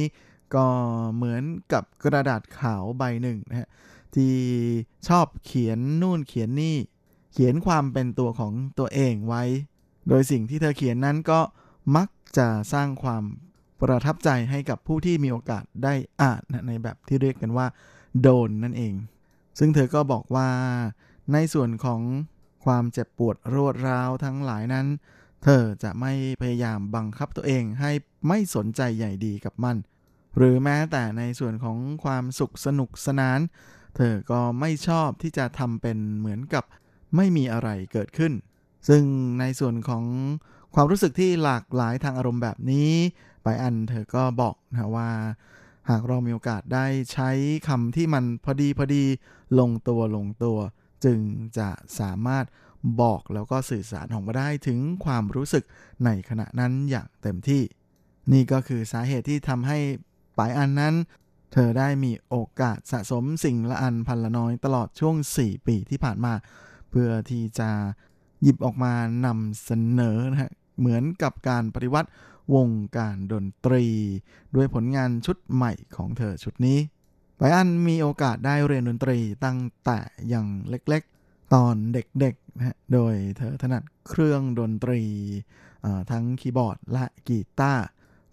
Speaker 7: ก็เหมือนกับกระดาษขาวใบหนึ่งนะฮะที่ชอบเขียนนู่นเขียนนี่ เขียนความเป็นตัวของตัวเองไว้ โดยสิ่งที่เธอเขียนนั้นก็มักจะสร้างความประทับใจให้กับผู้ที่มีโอกาสได้อ่านในแบบที่เรียกกันว่า โดนนั่นเอง ซึ่งเธอก็บอกว่า ในส่วนของความเจ็บปวดรวดร้าวทั้งหลายนั้น เธอจะไม่พยายามบังคับตัวเองให้ไม่สนใจใหญ่ดีกับมัน หรือแม้แต่ในส่วนของความสุขสนุกสนาน เธอก็ไม่ชอบที่จะทำเป็นเหมือนกับไม่มีอะไรเกิดขึ้น ซึ่งในส่วนของความรู้สึกที่หลากหลายทางอารมณ์แบบนี้ไปอันเธอก็บอกนะว่า หากเรามีโอกาสได้ใช้คำที่มันพอดีพอดีลงตัวลงตัว จึงจะสามารถบอกแล้วก็สื่อสารออกมาได้ถึงความรู้สึกในขณะนั้นอย่างเต็มที่ นี่ก็คือสาเหตุที่ทำให้ปายอันนั้น เธอได้มีโอกาสสะสมสิ่งละอันพันละน้อยตลอดช่วง 4 ปีที่ผ่านมา เพื่อที่จะ หยิบออกมานำเสนอนะฮะเหมือนกับการปฏิวัติวงการดนตรี ด้วยผลงานชุดใหม่ของเธอชุดนี้ไบอันมีโอกาสได้เรียนดนตรีตั้งแต่ยังเล็กๆ ตอนเด็กๆนะฮะโดยเธอถนัดเครื่องดนตรีทั้งคีย์บอร์ดและกีตาร์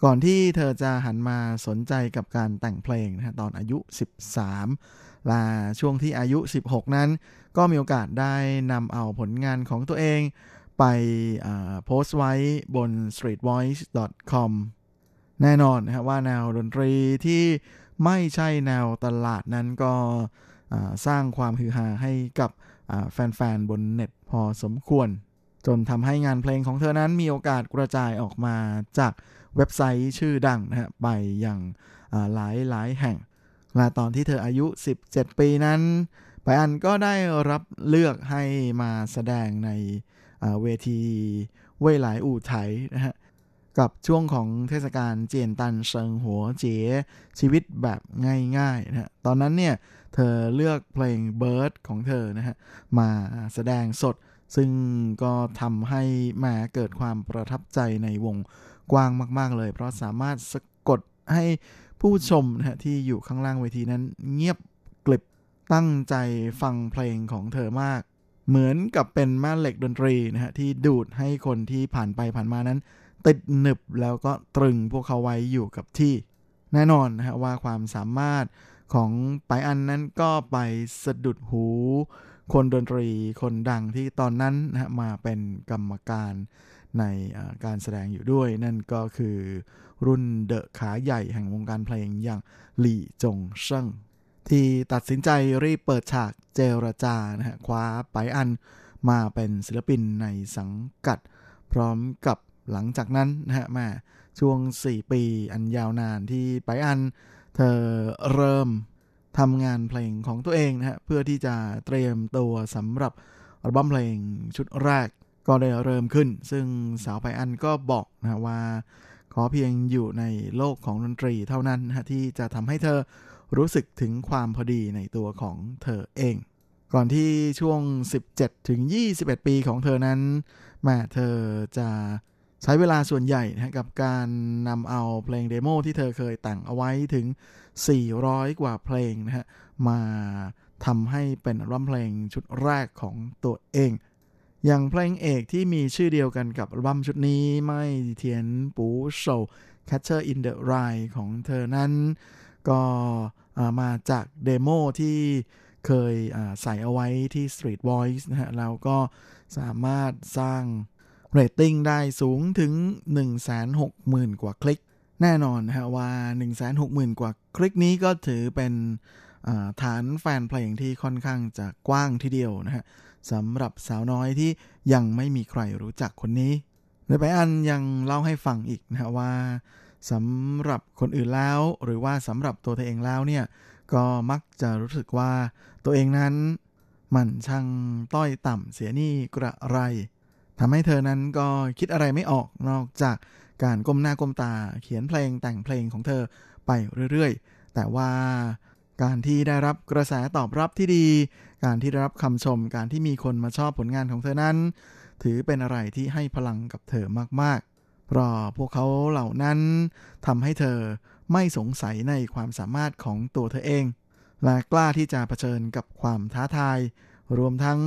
Speaker 7: ก่อนที่เธอจะหันมาสนใจกับการแต่งเพลงนะฮะตอนอายุ 13 และช่วงที่อายุ 16 นั้น ก็มีโอกาสได้นำเอาผลงานของตัวเอง ไปโพสต์ไว้บน streetvoice.com แน่นอนนะครับว่าแนวดนตรีที่ไม่ใช่แนวตลาดนั้นก็สร้างความฮือฮาให้กับแฟนๆ บนเน็ตพอสมควร จนทำให้งานเพลงของเธอนั้นมีโอกาสกระจายออกมาจากเว็บไซต์ชื่อดังนะฮะไปอย่างหลายหลายแห่งและตอนที่เธออายุ 17 ปีนั้น ไปอันก็ได้รับเลือกให้มาแสดงในเวทีเว่ยหลายอู่ไถนะฮะกับช่วงของเทศกาลเจียนตันเซิงหัวเจ๋ชีวิตแบบง่ายๆนะฮะตอนนั้นเนี่ยเธอเลือกเพลง Bird ของเธอนะฮะมาแสดงสด ซึ่งก็ทำให้แมาเกิดความประทับใจในวงกว้างมาก ๆ เลย เพราะสามารถสะกดให้ผู้ชมนะฮะที่อยู่ข้างล่างเวทีนั้นเงียบ ตั้งใจฟังเพลงของเธอมาก เหมือนกับเป็นแม่เหล็กดนตรีนะฮะที่ดูดให้คนที่ผ่านไปผ่านมานั้น ติดหนึบแล้วก็ตรึงพวกเขาไว้อยู่กับที่ แน่นอนนะฮะว่าความสามารถของไปอันนั้นก็ไปสะดุดหู คนดนตรีคนดังที่ตอนนั้นนะมาเป็นกรรมการในการแสดงอยู่ด้วย นั่นก็คือรุ่นเดอะขาใหญ่แห่งวงการเพลงอย่างหลี่จงเซิง ที่ตัดสินใจรีบเปิดฉากเจรจานะฮะคว้าไปอันมาเป็นศิลปินในสังกัด พร้อมกับหลังจากนั้นนะฮะแม่ช่วง 4 ปีอันยาวนานที่ไปอัน เธอเริ่มทำงานเพลงของตัวเองนะฮะเพื่อที่จะเตรียมตัวสำหรับอัลบั้มเพลงชุดแรกก็ได้เริ่มขึ้น ซึ่งสาวไปอันก็บอกนะว่า ขอเพียงอยู่ในโลกของดนตรีเท่านั้นนะที่จะทำให้เธอ รู้สึกถึงความพอดีในตัวของเธอเอง ก่อนที่ช่วง 17ถึง21 ปีของเธอนั้นแม่เธอจะใช้เวลาส่วนใหญ่นะกับการนำเอาเพลงเดโมที่เธอเคยแต่งเอาไว้ถึง 400 กว่าเพลงนะฮะมาทำให้เป็นอัมเพลงชุดแรกของตัวเอง อย่างเพลงเอกที่มีชื่อเดียวกันกับอัมชุดนี้ไม่เทียนปูโซ Catcher in the Rye ของเธอนั้น ก็ มาจากเดโมที่เคยใส่เอาไว้ที่ Street Voice นะฮะแล้วก็สามารถสร้างเรตติ้งได้สูงถึง 160,000 กว่าคลิก แน่นอนนะฮะว่า 160,000 กว่าคลิกนี้ก็ถือเป็นฐานแฟนเพลงที่ค่อนข้างจะกว้างทีเดียวนะฮะสำหรับสาวน้อยที่ยังไม่มีใครรู้จักคนนี้โดยไปอันยังเล่าให้ฟังอีกนะฮะว่า สำหรับคนอื่นแล้ว หรือว่าสำหรับตัวเธอเองแล้วเนี่ยก็มักจะรู้สึกว่าตัวเองนั้น มันช่างต้อยต่ำเสียนี่กระไรทำให้เธอนั้นก็คิดอะไรไม่ออกนอกจากการก้มหน้าก้มตาเขียนเพลงแต่งเพลงของเธอไปเรื่อยๆ แต่ว่าการที่ได้รับกระแสตอบรับที่ดี การที่ได้รับคำชม การที่มีคนมาชอบผลงานของเธอนั้น ถือเป็นอะไรที่ให้พลังกับเธอมากๆ ราะพวกเขาเหล่านั้นทำให้เธอไม่สงสัยในความสามารถของตัวเธอเอง และกล้าที่จะเผชิญกับความท้าทาย รวมทั้ง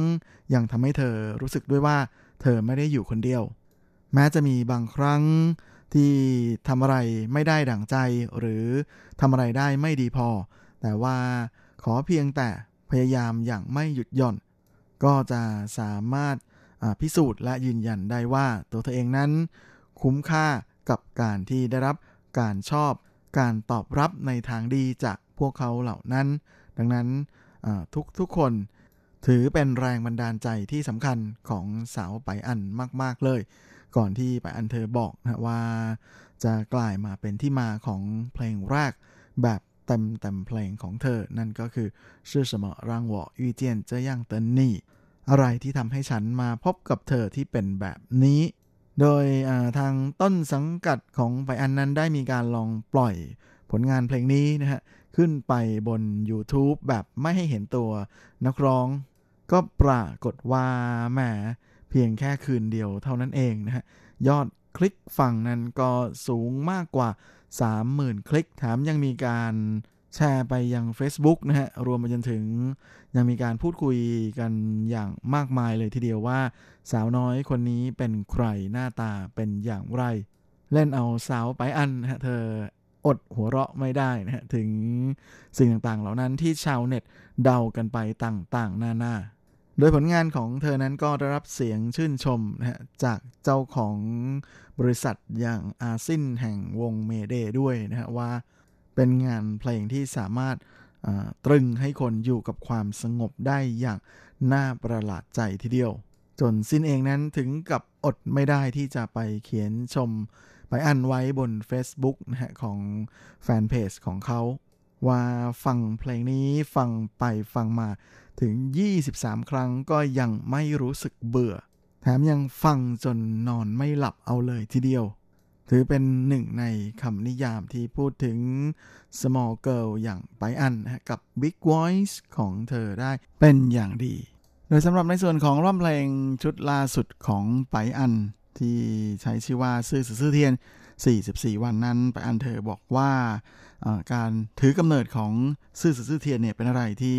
Speaker 7: ยังทำให้เธอรู้สึกด้วยว่า เธอไม่ได้อยู่คนเดียว แม้จะมีบางครั้งที่ทำอะไรไม่ได้ดั่งใจ หรือทำอะไรได้ไม่ดีพอ แต่ว่าขอเพียงแต่พยายามอย่างไม่หยุดหย่อน ก็จะสามารถพิสูจน์และยืนยันได้ว่าตัวเธอเองนั้น คุ้มค่ากับการที่ได้รับการชอบ การตอบรับในทางดีจากพวกเขาเหล่านั้น ดังนั้นทุกทุกคนถือเป็นแรงบันดาลใจที่สำคัญของสาวไปอันมาก ๆ เลย ก่อนที่ไปอันเธอบอกนะว่า จะกลายมาเป็นที่มาของเพลงแรกแบบเต็มเต็มเพลงของเธอ นั่นก็คือชื่อสมรังวอยูเจียนเจย่างเตินนี่ อะไรที่ทำให้ฉันมาพบกับเธอที่เป็นแบบนี้ โดยทางต้นสังกัดของไปอันนั้นได้มีการลองปล่อยผลงานเพลงนี้นะฮะ ขึ้นไปบน YouTube แบบไม่ให้เห็นตัวนักร้อง ก็ปรากฏว่าแหมเพียงแค่คืนเดียวเท่านั้นเองนะฮะ ยอดคลิกฝั่งนั้นก็สูงมากกว่า 30,000 คลิกแถมยังมีการ แชร์ไปยัง Facebook นะฮะ รวมไปจนถึงยังมีการพูดคุยกันอย่างมากมายเลยทีเดียวว่า สาวน้อยคนนี้เป็นใครหน้าตาเป็นอย่างไร เล่นเอาสาวไปอันนะฮะเธออดหัวเราะไม่ได้นะฮะ ถึงสิ่งต่างๆ เหล่านั้นที่ชาวเน็ตเดากันไปต่างๆ หน้านาโดยผลงานของเธอนั้นก็ได้รับเสียงชื่นชมนะฮะ จากเจ้าของบริษัทอย่างอาซินแห่งวงเมเดด้วยนะฮะว่า เป็นงานเพลงที่สามารถตรึงให้คนอยู่กับความสงบได้อย่างน่าประหลาดใจทีเดียว จนสิ้นเองนั้นถึงกับอดไม่ได้ที่จะไปเขียนชม ไปอันไว้บน Facebook นะฮะของแฟนเพจของเขา ว่าฟังเพลงนี้ฟังไปฟังมาถึง 23 ครั้งก็ยังไม่รู้สึกเบื่อ แถมยังฟังจนนอนไม่หลับเอาเลยทีเดียว ถือเป็นหนึ่งในคำนิยามที่พูดถึง small girl อย่างไปอันกับ big voice ของเธอได้เป็นอย่างดี โดยสำหรับในส่วนของร่ำเพลงชุดล่าสุดของไปอัน ที่ใช้ชื่อว่าซื่อซื่อเทียน 44 วันนั้น ไปอันเธอบอกว่าการถือกำเนิดของซื่อซื่อเทียนเนี่ยเป็นอะไรที่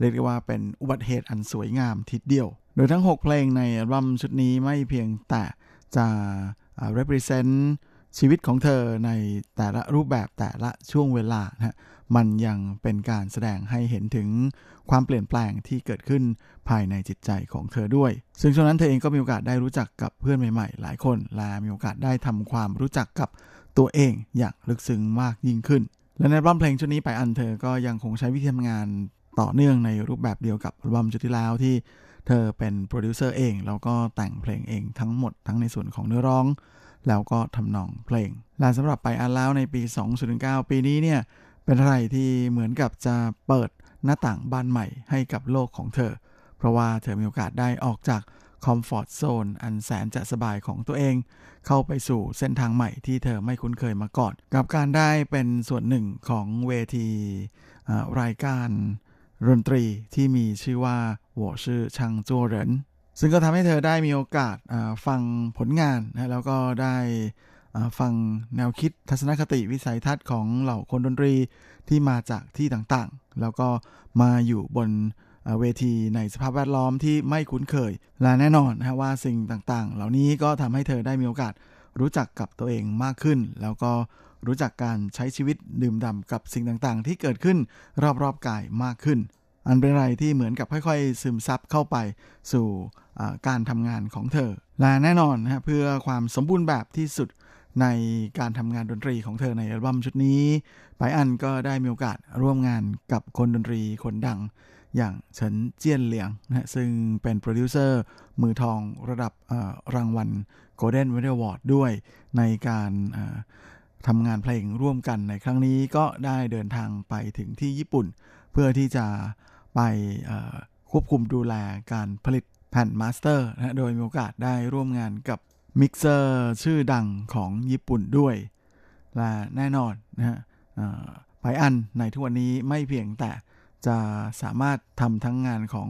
Speaker 7: เรียกได้ว่าเป็นอุบัติเหตุอันสวยงามทิศเดียว โดยทั้ง 6 เพลงในอัมชุดนี้ไม่เพียงแต่จะ represent ชีวิตของเธอในแต่ละรูปแบบแต่ละช่วงเวลานะมันยังเป็นการแสดงให้เห็นถึงความเปลี่ยนแปลงที่เกิดขึ้นภายในจิตใจของเธอด้วย ซึ่งช่วงนั้นเธอเองก็มีโอกาสได้รู้จักกับเพื่อนใหม่ๆ หลายคน และมีโอกาสได้ทำความรู้จักกับตัวเองอย่างลึกซึ้งมากยิ่งขึ้น และในอัมเพลงชุดนี้ไปอันเธอก็ยังคงใช้วิธีทำงานต่อเนื่องในรูปแบบเดียวกับอัมชุดที่แล้วที่ เธอเป็นโปรดิวเซอร์เอง แล้วก็แต่งเพลงเองทั้งหมดทั้งในส่วนของเนื้อร้อง แล้วก็ทำนองเพลง และสำหรับไปอันแล้วในปี 2019ปีนี้เนี่ยเป็นอะไรที่เหมือนกับจะเปิดหน้าต่างบานใหม่ให้กับโลกของเธอ เพราะว่าเธอมีโอกาสได้ออกจากคอมฟอร์ทโซนอันแสนจะสบายของตัวเอง เข้าไปสู่เส้นทางใหม่ที่เธอไม่คุ้นเคยมาก่อน กับการได้เป็นส่วนหนึ่งของเวทีรายการ ดนตรีที่มีชื่อว่าหัวชื่อชังจัวเหรินซึ่งก็ทำให้เธอได้มีโอกาสฟังผลงานนะแล้วก็ได้ฟังแนวคิดทัศนคติวิสัยทัศน์ของเหล่าคนดนตรีที่มาจากที่ต่างๆ แล้วก็มาอยู่บนเวทีในสภาพแวดล้อมที่ไม่คุ้นเคย และแน่นอนนะว่าสิ่งต่างๆ เหล่านี้ก็ทำให้เธอได้มีโอกาสรู้จักกับตัวเองมากขึ้น แล้วก็รู้จักการใช้ชีวิตดื่มด่ำกับสิ่งต่างๆ ที่เกิดขึ้นรอบๆกายมากขึ้น อันเป็นอะไรที่เหมือนกับค่อยๆ ซึมซับเข้าไปสู่การทำงานของเธอ และแน่นอนนะเพื่อความสมบูรณ์แบบที่สุดในการทำงานดนตรีของเธอในอัลบั้มชุดนี้ไปอันก็ได้มีโอกาสร่วมงานกับคนดนตรีคนดัง อย่างเฉินเจี้ยนเหลียงนะซึ่งเป็นโปรดิวเซอร์มือทองระดับรางวัล Golden m e d a l Award ด้วยในการ ทำงานเพลงร่วมกันในครั้งนี้ก็ได้เดินทางไปถึงที่ญี่ปุ่น เพื่อที่จะไปควบคุมดูแลการผลิตแผ่น master นะโดยมีโอกาสได้ร่วมงานกับมิกเซอร์ชื่อดังของญี่ปุ่นด้วย และแน่นอนนะฮะไพอันในทุกวันนี้ไม่เพียงแต่จะสามารถทำทั้งงานของ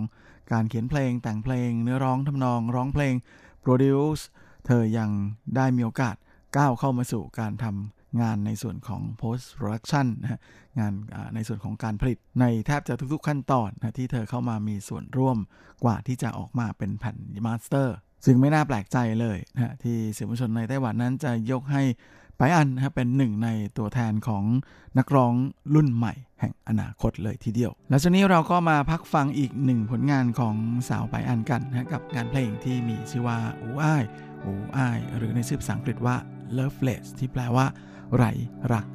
Speaker 7: การเขียนเพลงแต่งเพลง เนื้อร้องทำนองร้องเพลง produce เธอยังได้มีโอกาสก้าวเข้ามาสู่การทำ งานในส่วนของ post production นะงานในส่วนของการผลิตในแทบจะทุกๆขั้นตอนนะที่เธอเข้ามามีส่วนร่วมกว่าที่จะออกมาเป็นแผ่น master ซึ่งไม่น่าแปลกใจเลยนะที่สื่อมวลชนในไต้หวันนั้นจะยกให้ไปอันนะเป็นหนึ่งในตัวแทนของนักร้องรุ่นใหม่ แห่งอนาคตเลยทีเดียว แล้วช่วงนี้เราก็มาพักฟังอีกหนึ่งผลงานของสาวไปอันกันนะกับงานเพลงที่มีชื่อว่าอูอ้ายอูอ้ายหรือในชื่อภาษาอังกฤษว่า Loveless ที่แปลว่าไรรัก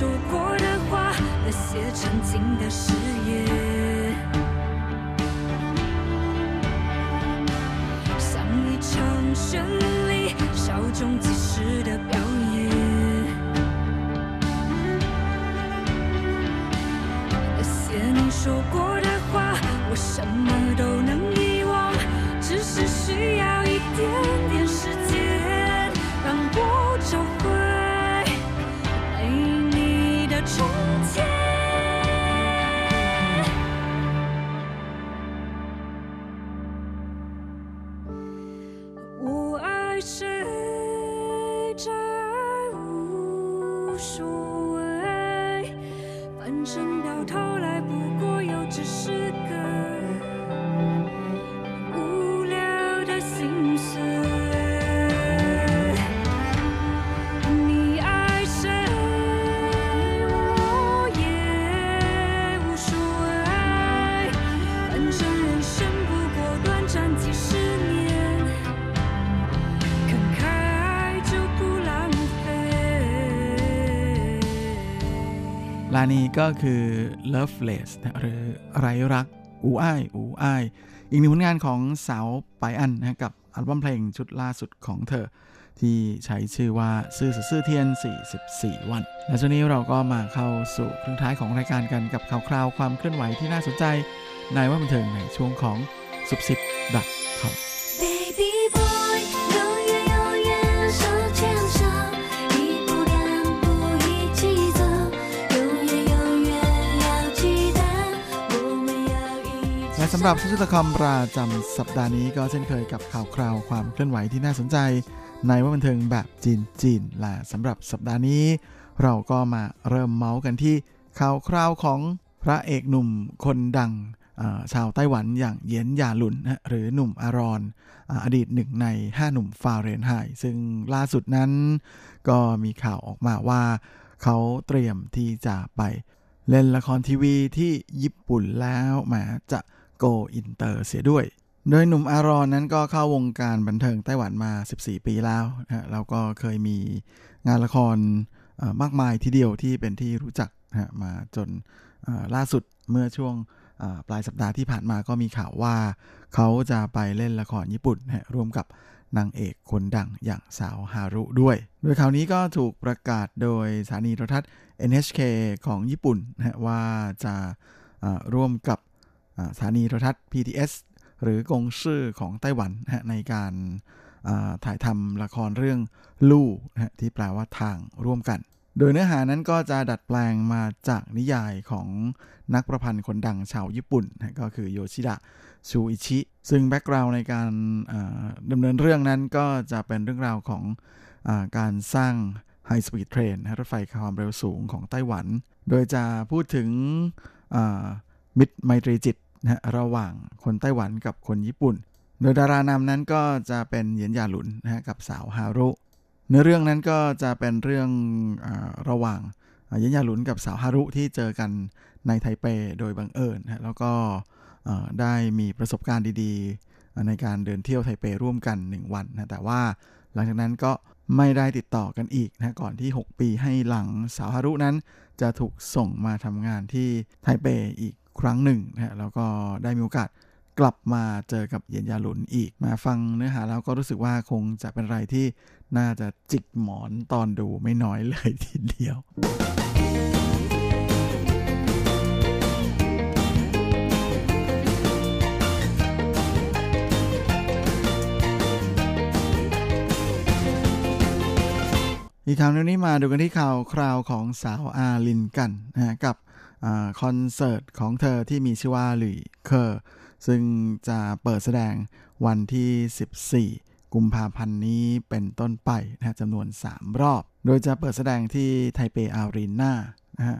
Speaker 8: 说过的话，那些曾经的事。
Speaker 7: ลานี้ก็คือ Loveless นะหรือไรรัก อูอ้าย อูอ้าย อีกหนึ่งผลงานของสาวไปอันนะกับอัลบั้มเพลงชุดล่าสุดของเธอ ที่ใช้ชื่อว่าซื่อซื่อเทียน 44 วัน และช่วงนี้เราก็มาเข้าสู่ครึ่งท้ายของรายการกันกับข่าวคราวความเคลื่อนไหวที่น่าสนใจในว่าบันเทิงในช่วงของสุบสิบ .com
Speaker 8: Baby boy，
Speaker 7: สำหรับสุดคอมประจำสัปดาห์นี้ก็เช่นเคยกับข่าวคราวความเคลื่อนไหวที่น่าสนใจ ในว่าบันเทิงแบบจีนจีนและสำหรับสัปดาห์นี้ เราก็มาเริ่มเมาส์กันที่ข่าวคราวของพระเอกหนุ่มคนดังชาวไต้หวันอย่างเยียนหยาหลุนนะหรือหนุ่มอารอนอ่าอดีตหนึ่งใน 5 หนุ่มฟาเรนไฮต์ซึ่งล่าสุดนั้น ก็มีข่าวออกมาว่า เขาเตรียมที่จะไปเล่นละครทีวีที่ญี่ปุ่นแล้วแหมจะ go inter เสียด้วย โดยหนุ่มอารอนนั้นก็เข้าวงการบันเทิงไต้หวันมา 14 ปีแล้วนะฮะแล้วก็เคยมีงานละครมากมายทีเดียวที่เป็นที่รู้จักนะมาจนล่าสุดเมื่อช่วงปลายสัปดาห์ที่ผ่านมาก็มีข่าวว่า เขาจะไปเล่นละครญี่ปุ่นนะร่วมกับนางเอกคนดังอย่างสาวฮารุด้วย โดยข่าวนี้ก็ถูกประกาศโดยสถานีโทรทัศน์ NHK ของญี่ปุ่นนะว่าจะร่วมกับ สถานีโทรทัศน์ PTS หรือกงซื่อของไต้หวันนะในการถ่ายทำละครเรื่องลู่นะที่แปลว่าทางร่วมกัน โดยเนื้อหานั้นก็จะดัดแปลงมาจากนิยายของนักประพันธ์คนดังชาวญี่ปุ่นนะก็คือโยชิดะชูอิชิ ซึ่งแบ็กกราวน์ในการดำเนินเรื่องนั้นก็จะเป็นเรื่องราวของอการสร้าง high speed train รถไฟความเร็วสูงของไต้หวัน โดยจะพูดถึงมิตรไมตรีจิต นะระหว่างคนไต้หวันกับคนญี่ปุ่น โดยดารานำนั้นก็จะเป็นเหยียนยาหลุนนะฮะกับสาวฮารุเนื้อเรื่องนั้นก็จะเป็นเรื่องอระหว่างเหยียนยาหลุนกับสาวฮารุที่เจอกันในไทเปโดยบังเอิญนะฮะแล้วก็ได้มีประสบการณ์ดีๆ ในการเดินเที่ยวไทเปร่วมกัน 1 วันนะแต่ว่าหลังจากนั้นก็ไม่ได้ติดต่อกันอีกนะก่อนที่ 6 ปีให้หลังสาวฮารุนั้น จะถูกส่งมาทำงานที่ไทเปอีก ครั้งหนึ่งนะฮะแล้วก็ได้มีโอกาสกลับมาเจอกับเยียนยาหลุนอีก มาฟังเนื้อหาแล้วก็รู้สึกว่าคงจะเป็นอะไรที่น่าจะจิกหมอนตอนดูไม่น้อยเลยทีเดียวอีกข่าวหนึงนี้มาดูกันที่ข่าวคราวของสาวอาลินกันนะฮะกับ คอนเสิร์ตของเธอที่มีชื่อว่าหลี่เคอร์ซึ่งจะเปิดแสดงวันที่ 14 กุมภาพันธ์นี้เป็นต้นไปนะฮะจำนวน 3 รอบ โดยจะเปิดแสดงที่ไทเปอารีนานะฮะ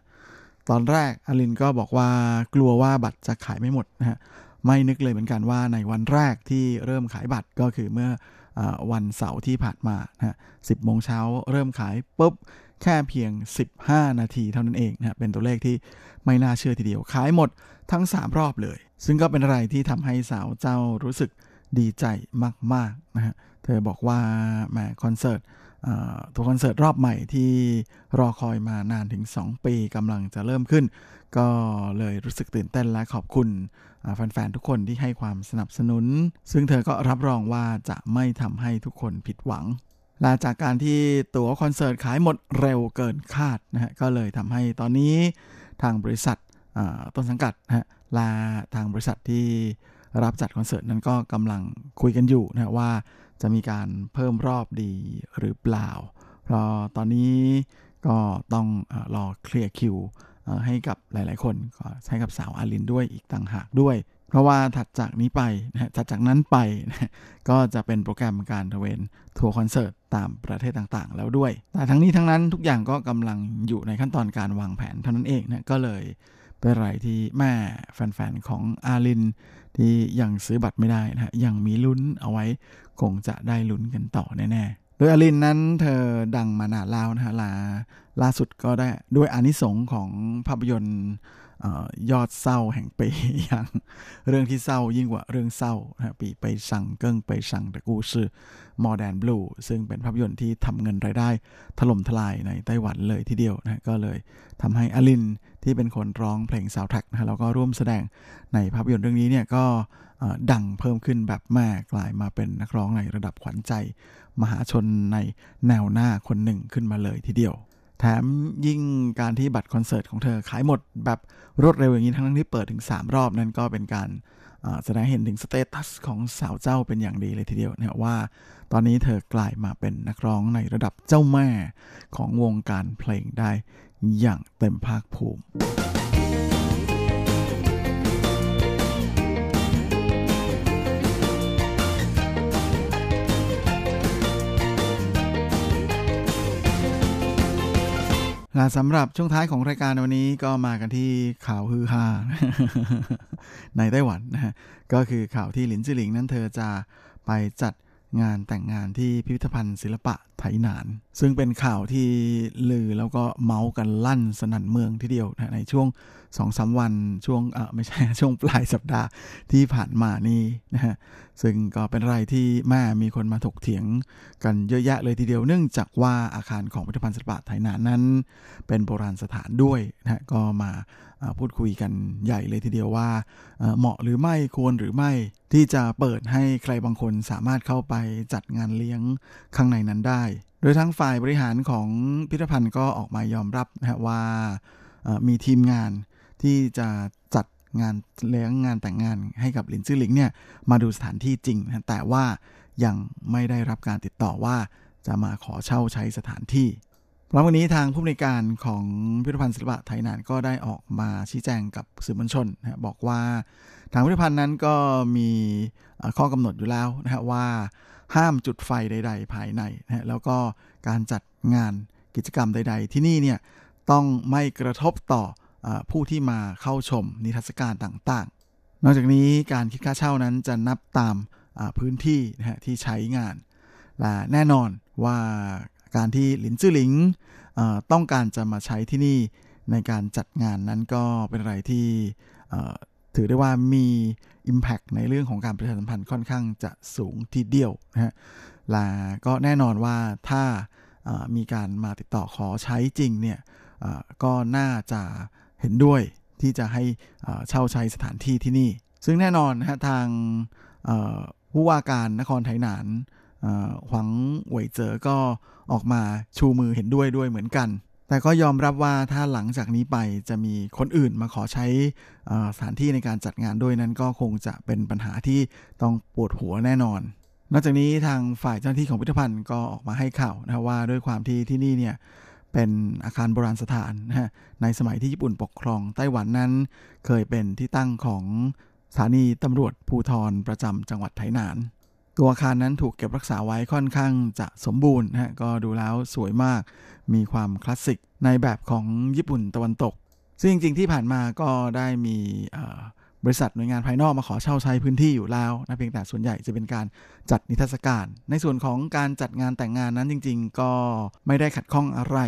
Speaker 7: ตอนแรกอาลินก็บอกว่ากลัวว่าบัตรจะขายไม่หมดนะฮะไม่นึกเลยเหมือนกันว่าในวันแรกที่เริ่มขายบัตรก็คือเมื่ออวันเสาร์ที่ผ่านมานะฮะ10โมงเช้าเริ่มขายปุ๊บ แค่เพียง 15 นาทีเท่านั้นเองนะเป็นตัวเลขที่ไม่น่าเชื่อทีเดียวขายหมดทั้ง 3 รอบเลย ซึ่งก็เป็นอะไรที่ทำให้สาวเจ้ารู้สึกดีใจมากๆนะฮะเธอบอกว่าแหมคอนเสิร์ตตัวคอนเสิร์ตรอบใหม่ที่รอคอยมานานถึง 2 ปีกำลังจะเริ่มขึ้น ก็เลยรู้สึกตื่นเต้นและขอบคุณแฟนๆ ทุกคนที่ให้ความสนับสนุน ซึ่งเธอก็รับรองว่าจะไม่ทำให้ทุกคนผิดหวัง หลังจากการที่ตั๋วคอนเสิร์ตขายหมดเร็วเกินคาดนะฮะก็เลยทำให้ตอนนี้ทางบริษัทต้นสังกัดนะฮะและทางบริษัทที่รับจัดคอนเสิร์ตนั้นก็กำลังคุยกันอยู่นะฮะว่าจะมีการเพิ่มรอบดีหรือเปล่า เพราะตอนนี้ก็ต้องเออรอเคลียร์คิวให้กับหลาย ๆ คนก็ให้กับสาวอาลินด้วยอีกต่างหากด้วย เพราะว่าถัดจากนี้ไปนะถัดจากนั้นไปนะก็จะเป็นโปรแกรมการตระเวนทัวร์คอนเสิร์ตตามประเทศต่างๆ แล้วด้วย แต่ทั้งนี้ทั้งนั้นทุกอย่างก็กำลังอยู่ในขั้นตอนการวางแผนเท่านั้นเองนะก็เลยเป็นไรที่แหมแฟนๆ ของอาลิน ที่ยังซื้อบัตรไม่ได้นะยังมีลุ้นเอาไว้คงจะได้ลุ้นกันต่อแน่ๆ โดยอาลินนั้นเธอดังมานานแล้วนะฮะลาล่าสุดก็ได้ด้วยอานิสงค์ของภาพยนตร์ ยอดเศร้าแห่งปีอย่างเรื่องที่เศร้ายิ่งกว่าเรื่องเศร้านะปีไปสั่งเกิ้งไปสั่งแตะกูชื่อ More Than Blue ซึ่งเป็นภาพยนตร์ที่ทำเงินรายได้ ถล่มทลายในไต้หวันเลยทีเดียวนะก็เลยทำให้อลินที่เป็นคนร้องเพลงซาวแท็กนะแล้วก็ร่วมแสดงในภาพยนตร์เรื่องนี้เนี่ยก็ดังเพิ่มขึ้นแบบแหมกลายมาเป็นนักร้องในระดับขวัญใจ มหาชนในแนวหน้าคนหนึ่งขึ้นมาเลยทีเดียว แถมยิ่งการที่บัตรคอนเสิร์ตของเธอขายหมดแบบรวดเร็วอย่างนี้ทั้งที่เปิดถึง 3 รอบนั้นก็เป็นการแสดงเห็นถึงสเตตัสของสาวเจ้าเป็นอย่างดีเลยทีเดียวนะว่า ตอนนี้เธอกลายมาเป็นนักร้องในระดับเจ้าแม่ของวงการเพลงได้อย่างเต็มภาคภูมิ และสำหรับช่วงท้ายของรายการวันนี้ก็มากันที่ข่าวฮือฮาในไต้หวันนะฮะก็คือข่าวที่หลินจิหลิงนั้นเธอจะไปจัด งานแต่งงานที่พิพิธภัณฑ์ศิลปะไถหนาน ซึ่งเป็นข่าวที่ลือแล้วก็เมาส์กันลั่นสนั่นเมืองทีเดียวนะในช่วงสองสาวันช่วงเออไม่ใช่ช่วงปลายสัปดาห์ที่ผ่านมานี่นะฮะซึ่งก็เป็นไรที่แม่มีคนมาถกเถียงกันเยอะแยะเลยทีเดียวเนื่องจากว่าอาคารของพิพิธภัณฑ์ศิลปะไถหนานนั้น เป็นโบราณสถานด้วยนะก็มา พูดคุยกันใหญ่เลยทีเดียวว่า เหมาะหรือไม่ควรหรือไม่ที่จะเปิดให้ใครบางคนสามารถเข้าไปจัดงานเลี้ยงข้างในนั้นได้ โดยทั้งฝ่ายบริหารของพิพิธภัณฑ์ก็ออกมายอมรับนะว่ามีทีมงานที่จะจัดงานเลี้ยงงานแต่งงานให้กับลินซื่อหลิงเนี่ยมาดูสถานที่จริงนะแต่ว่ายังไม่ได้รับการติดต่อว่าจะมาขอเช่าใช้สถานที่ พร้อมวันนี้ทางผู้ในการของพิพิธภัณฑ์ศิลปะไทยนานก็ได้ออกมาชี้แจงกับสื่อมวลชนนะบอกว่าทางพิพิธภัณฑ์นั้นก็มีข้อกำหนดอยู่แล้วนะฮะว่าห้ามจุดไฟใด ๆ ภายในนะแล้วก็การจัดงานกิจกรรมใด ๆ ที่นี่เนี่ยต้องไม่กระทบต่ออผู้ที่มาเข้าชมนิทรรศการต่างๆ นอกจากนี้การคิดค่าเช่านั้นจะนับตามพื้นที่นะฮะที่ใช้งานและแน่นอนว่า การที่หลินจื้อหลิงต้องการจะมาใช้ที่นี่ในการจัดงานนั้นก็เป็นอะไรที่ถือได้ว่ามี Impact ในเรื่องของการประชาสัมพันธ์ค่อนข้างจะสูงทีเดียวนะฮะและก็แน่นอนว่าถ้ามีการมาติดต่อขอใช้จริงเนี่ยก็น่าจะเห็นด้วยที่จะให้เช่าใช้สถานที่ที่นี่ ซึ่งแน่นอนนะฮะทางผู้ว่าการนครไทยหนาน หวังเหวยเจอก็ออกมาชูมือเห็นด้วยด้วยเหมือนกัน แต่ก็ยอมรับว่าถ้าหลังจากนี้ไปจะมีคนอื่นมาขอใช้สถานที่ในการจัดงานด้วยนั้นก็คงจะเป็นปัญหาที่ต้องปวดหัวแน่นอน นอกจากนี้ทางฝ่ายเจ้าหน้าที่ของพิพิธภัณฑ์ก็ออกมาให้ข่าวนะว่าด้วยความที่ที่นี่เนี่ยเป็นอาคารโบราณสถานนะฮะในสมัยที่ญี่ปุ่นปกครองไต้หวันนั้น เคยเป็นที่ตั้งของสถานีตำรวจภูธรประจำจังหวัดไถหนาน ตัวอาคารนั้นถูกเก็บรักษาไว้ค่อนข้างจะสมบูรณ์นะฮะก็ดูแล้วสวยมาก มีความคลาสสิกในแบบของญี่ปุ่นตะวันตก ซึ่งจริง ๆ ที่ผ่านมาก็ได้มีบริษัทหน่วยงานภายนอกมาขอเช่าใช้พื้นที่อยู่แล้วนะเพียงแต่ส่วนใหญ่จะเป็นการจัดนิทรรศการ ในส่วนของการจัดงานแต่งงานนั้นจริง ๆ ก็ไม่ได้ขัดข้องอะไร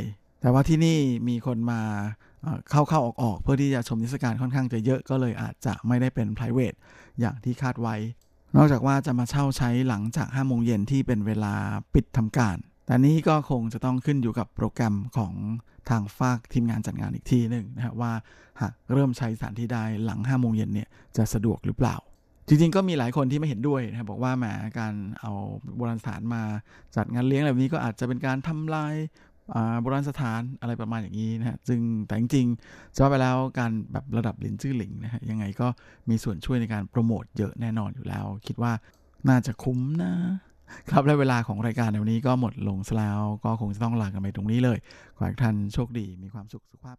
Speaker 7: แต่ว่าที่นี่มีคนมาเข้าเข้าออกออกเพื่อที่จะชมนิทรรศการค่อนข้างจะเยอะก็เลยอาจจะไม่ได้เป็น p r i v a t e อย่างที่คาดไว้ นอกจากว่าจะมาเช่าใช้หลังจาก5โมงเย็นที่เป็นเวลาปิดทำการ แต่นี้ก็คงจะต้องขึ้นอยู่กับโปรแกรมของทางฝากทีมงานจัดงานอีกทีหนึ่งนะฮะว่าหากเริ่มใช้สถานที่ได้หลัง5โมงเย็นเนี่ยจะสะดวกหรือเปล่า จริงๆ ก็มีหลายคนที่ไม่เห็นด้วยนะบอกว่าแหมการเอาโบราณสถานมาจัดงานเลี้ยงแบบนี้ก็อาจจะเป็นการทำลาย โบราณสถานอะไรประมาณอย่างนี้นะฮะซึ่งแต่จริงๆจะว่าไปแล้วการแบบระดับลินจื้อหลิงนะฮะยังไงก็มีส่วนช่วยในการโปรโมทเยอะแน่นอนอยู่แล้ว คิดว่าน่าจะคุ้มนะครับและเวลาของรายการในวันนี้ก็หมดลงแล้ว ก็คงจะต้องลากันไปตรงนี้เลย ขอให้ท่านโชคดีมีความสุขสุขภาพ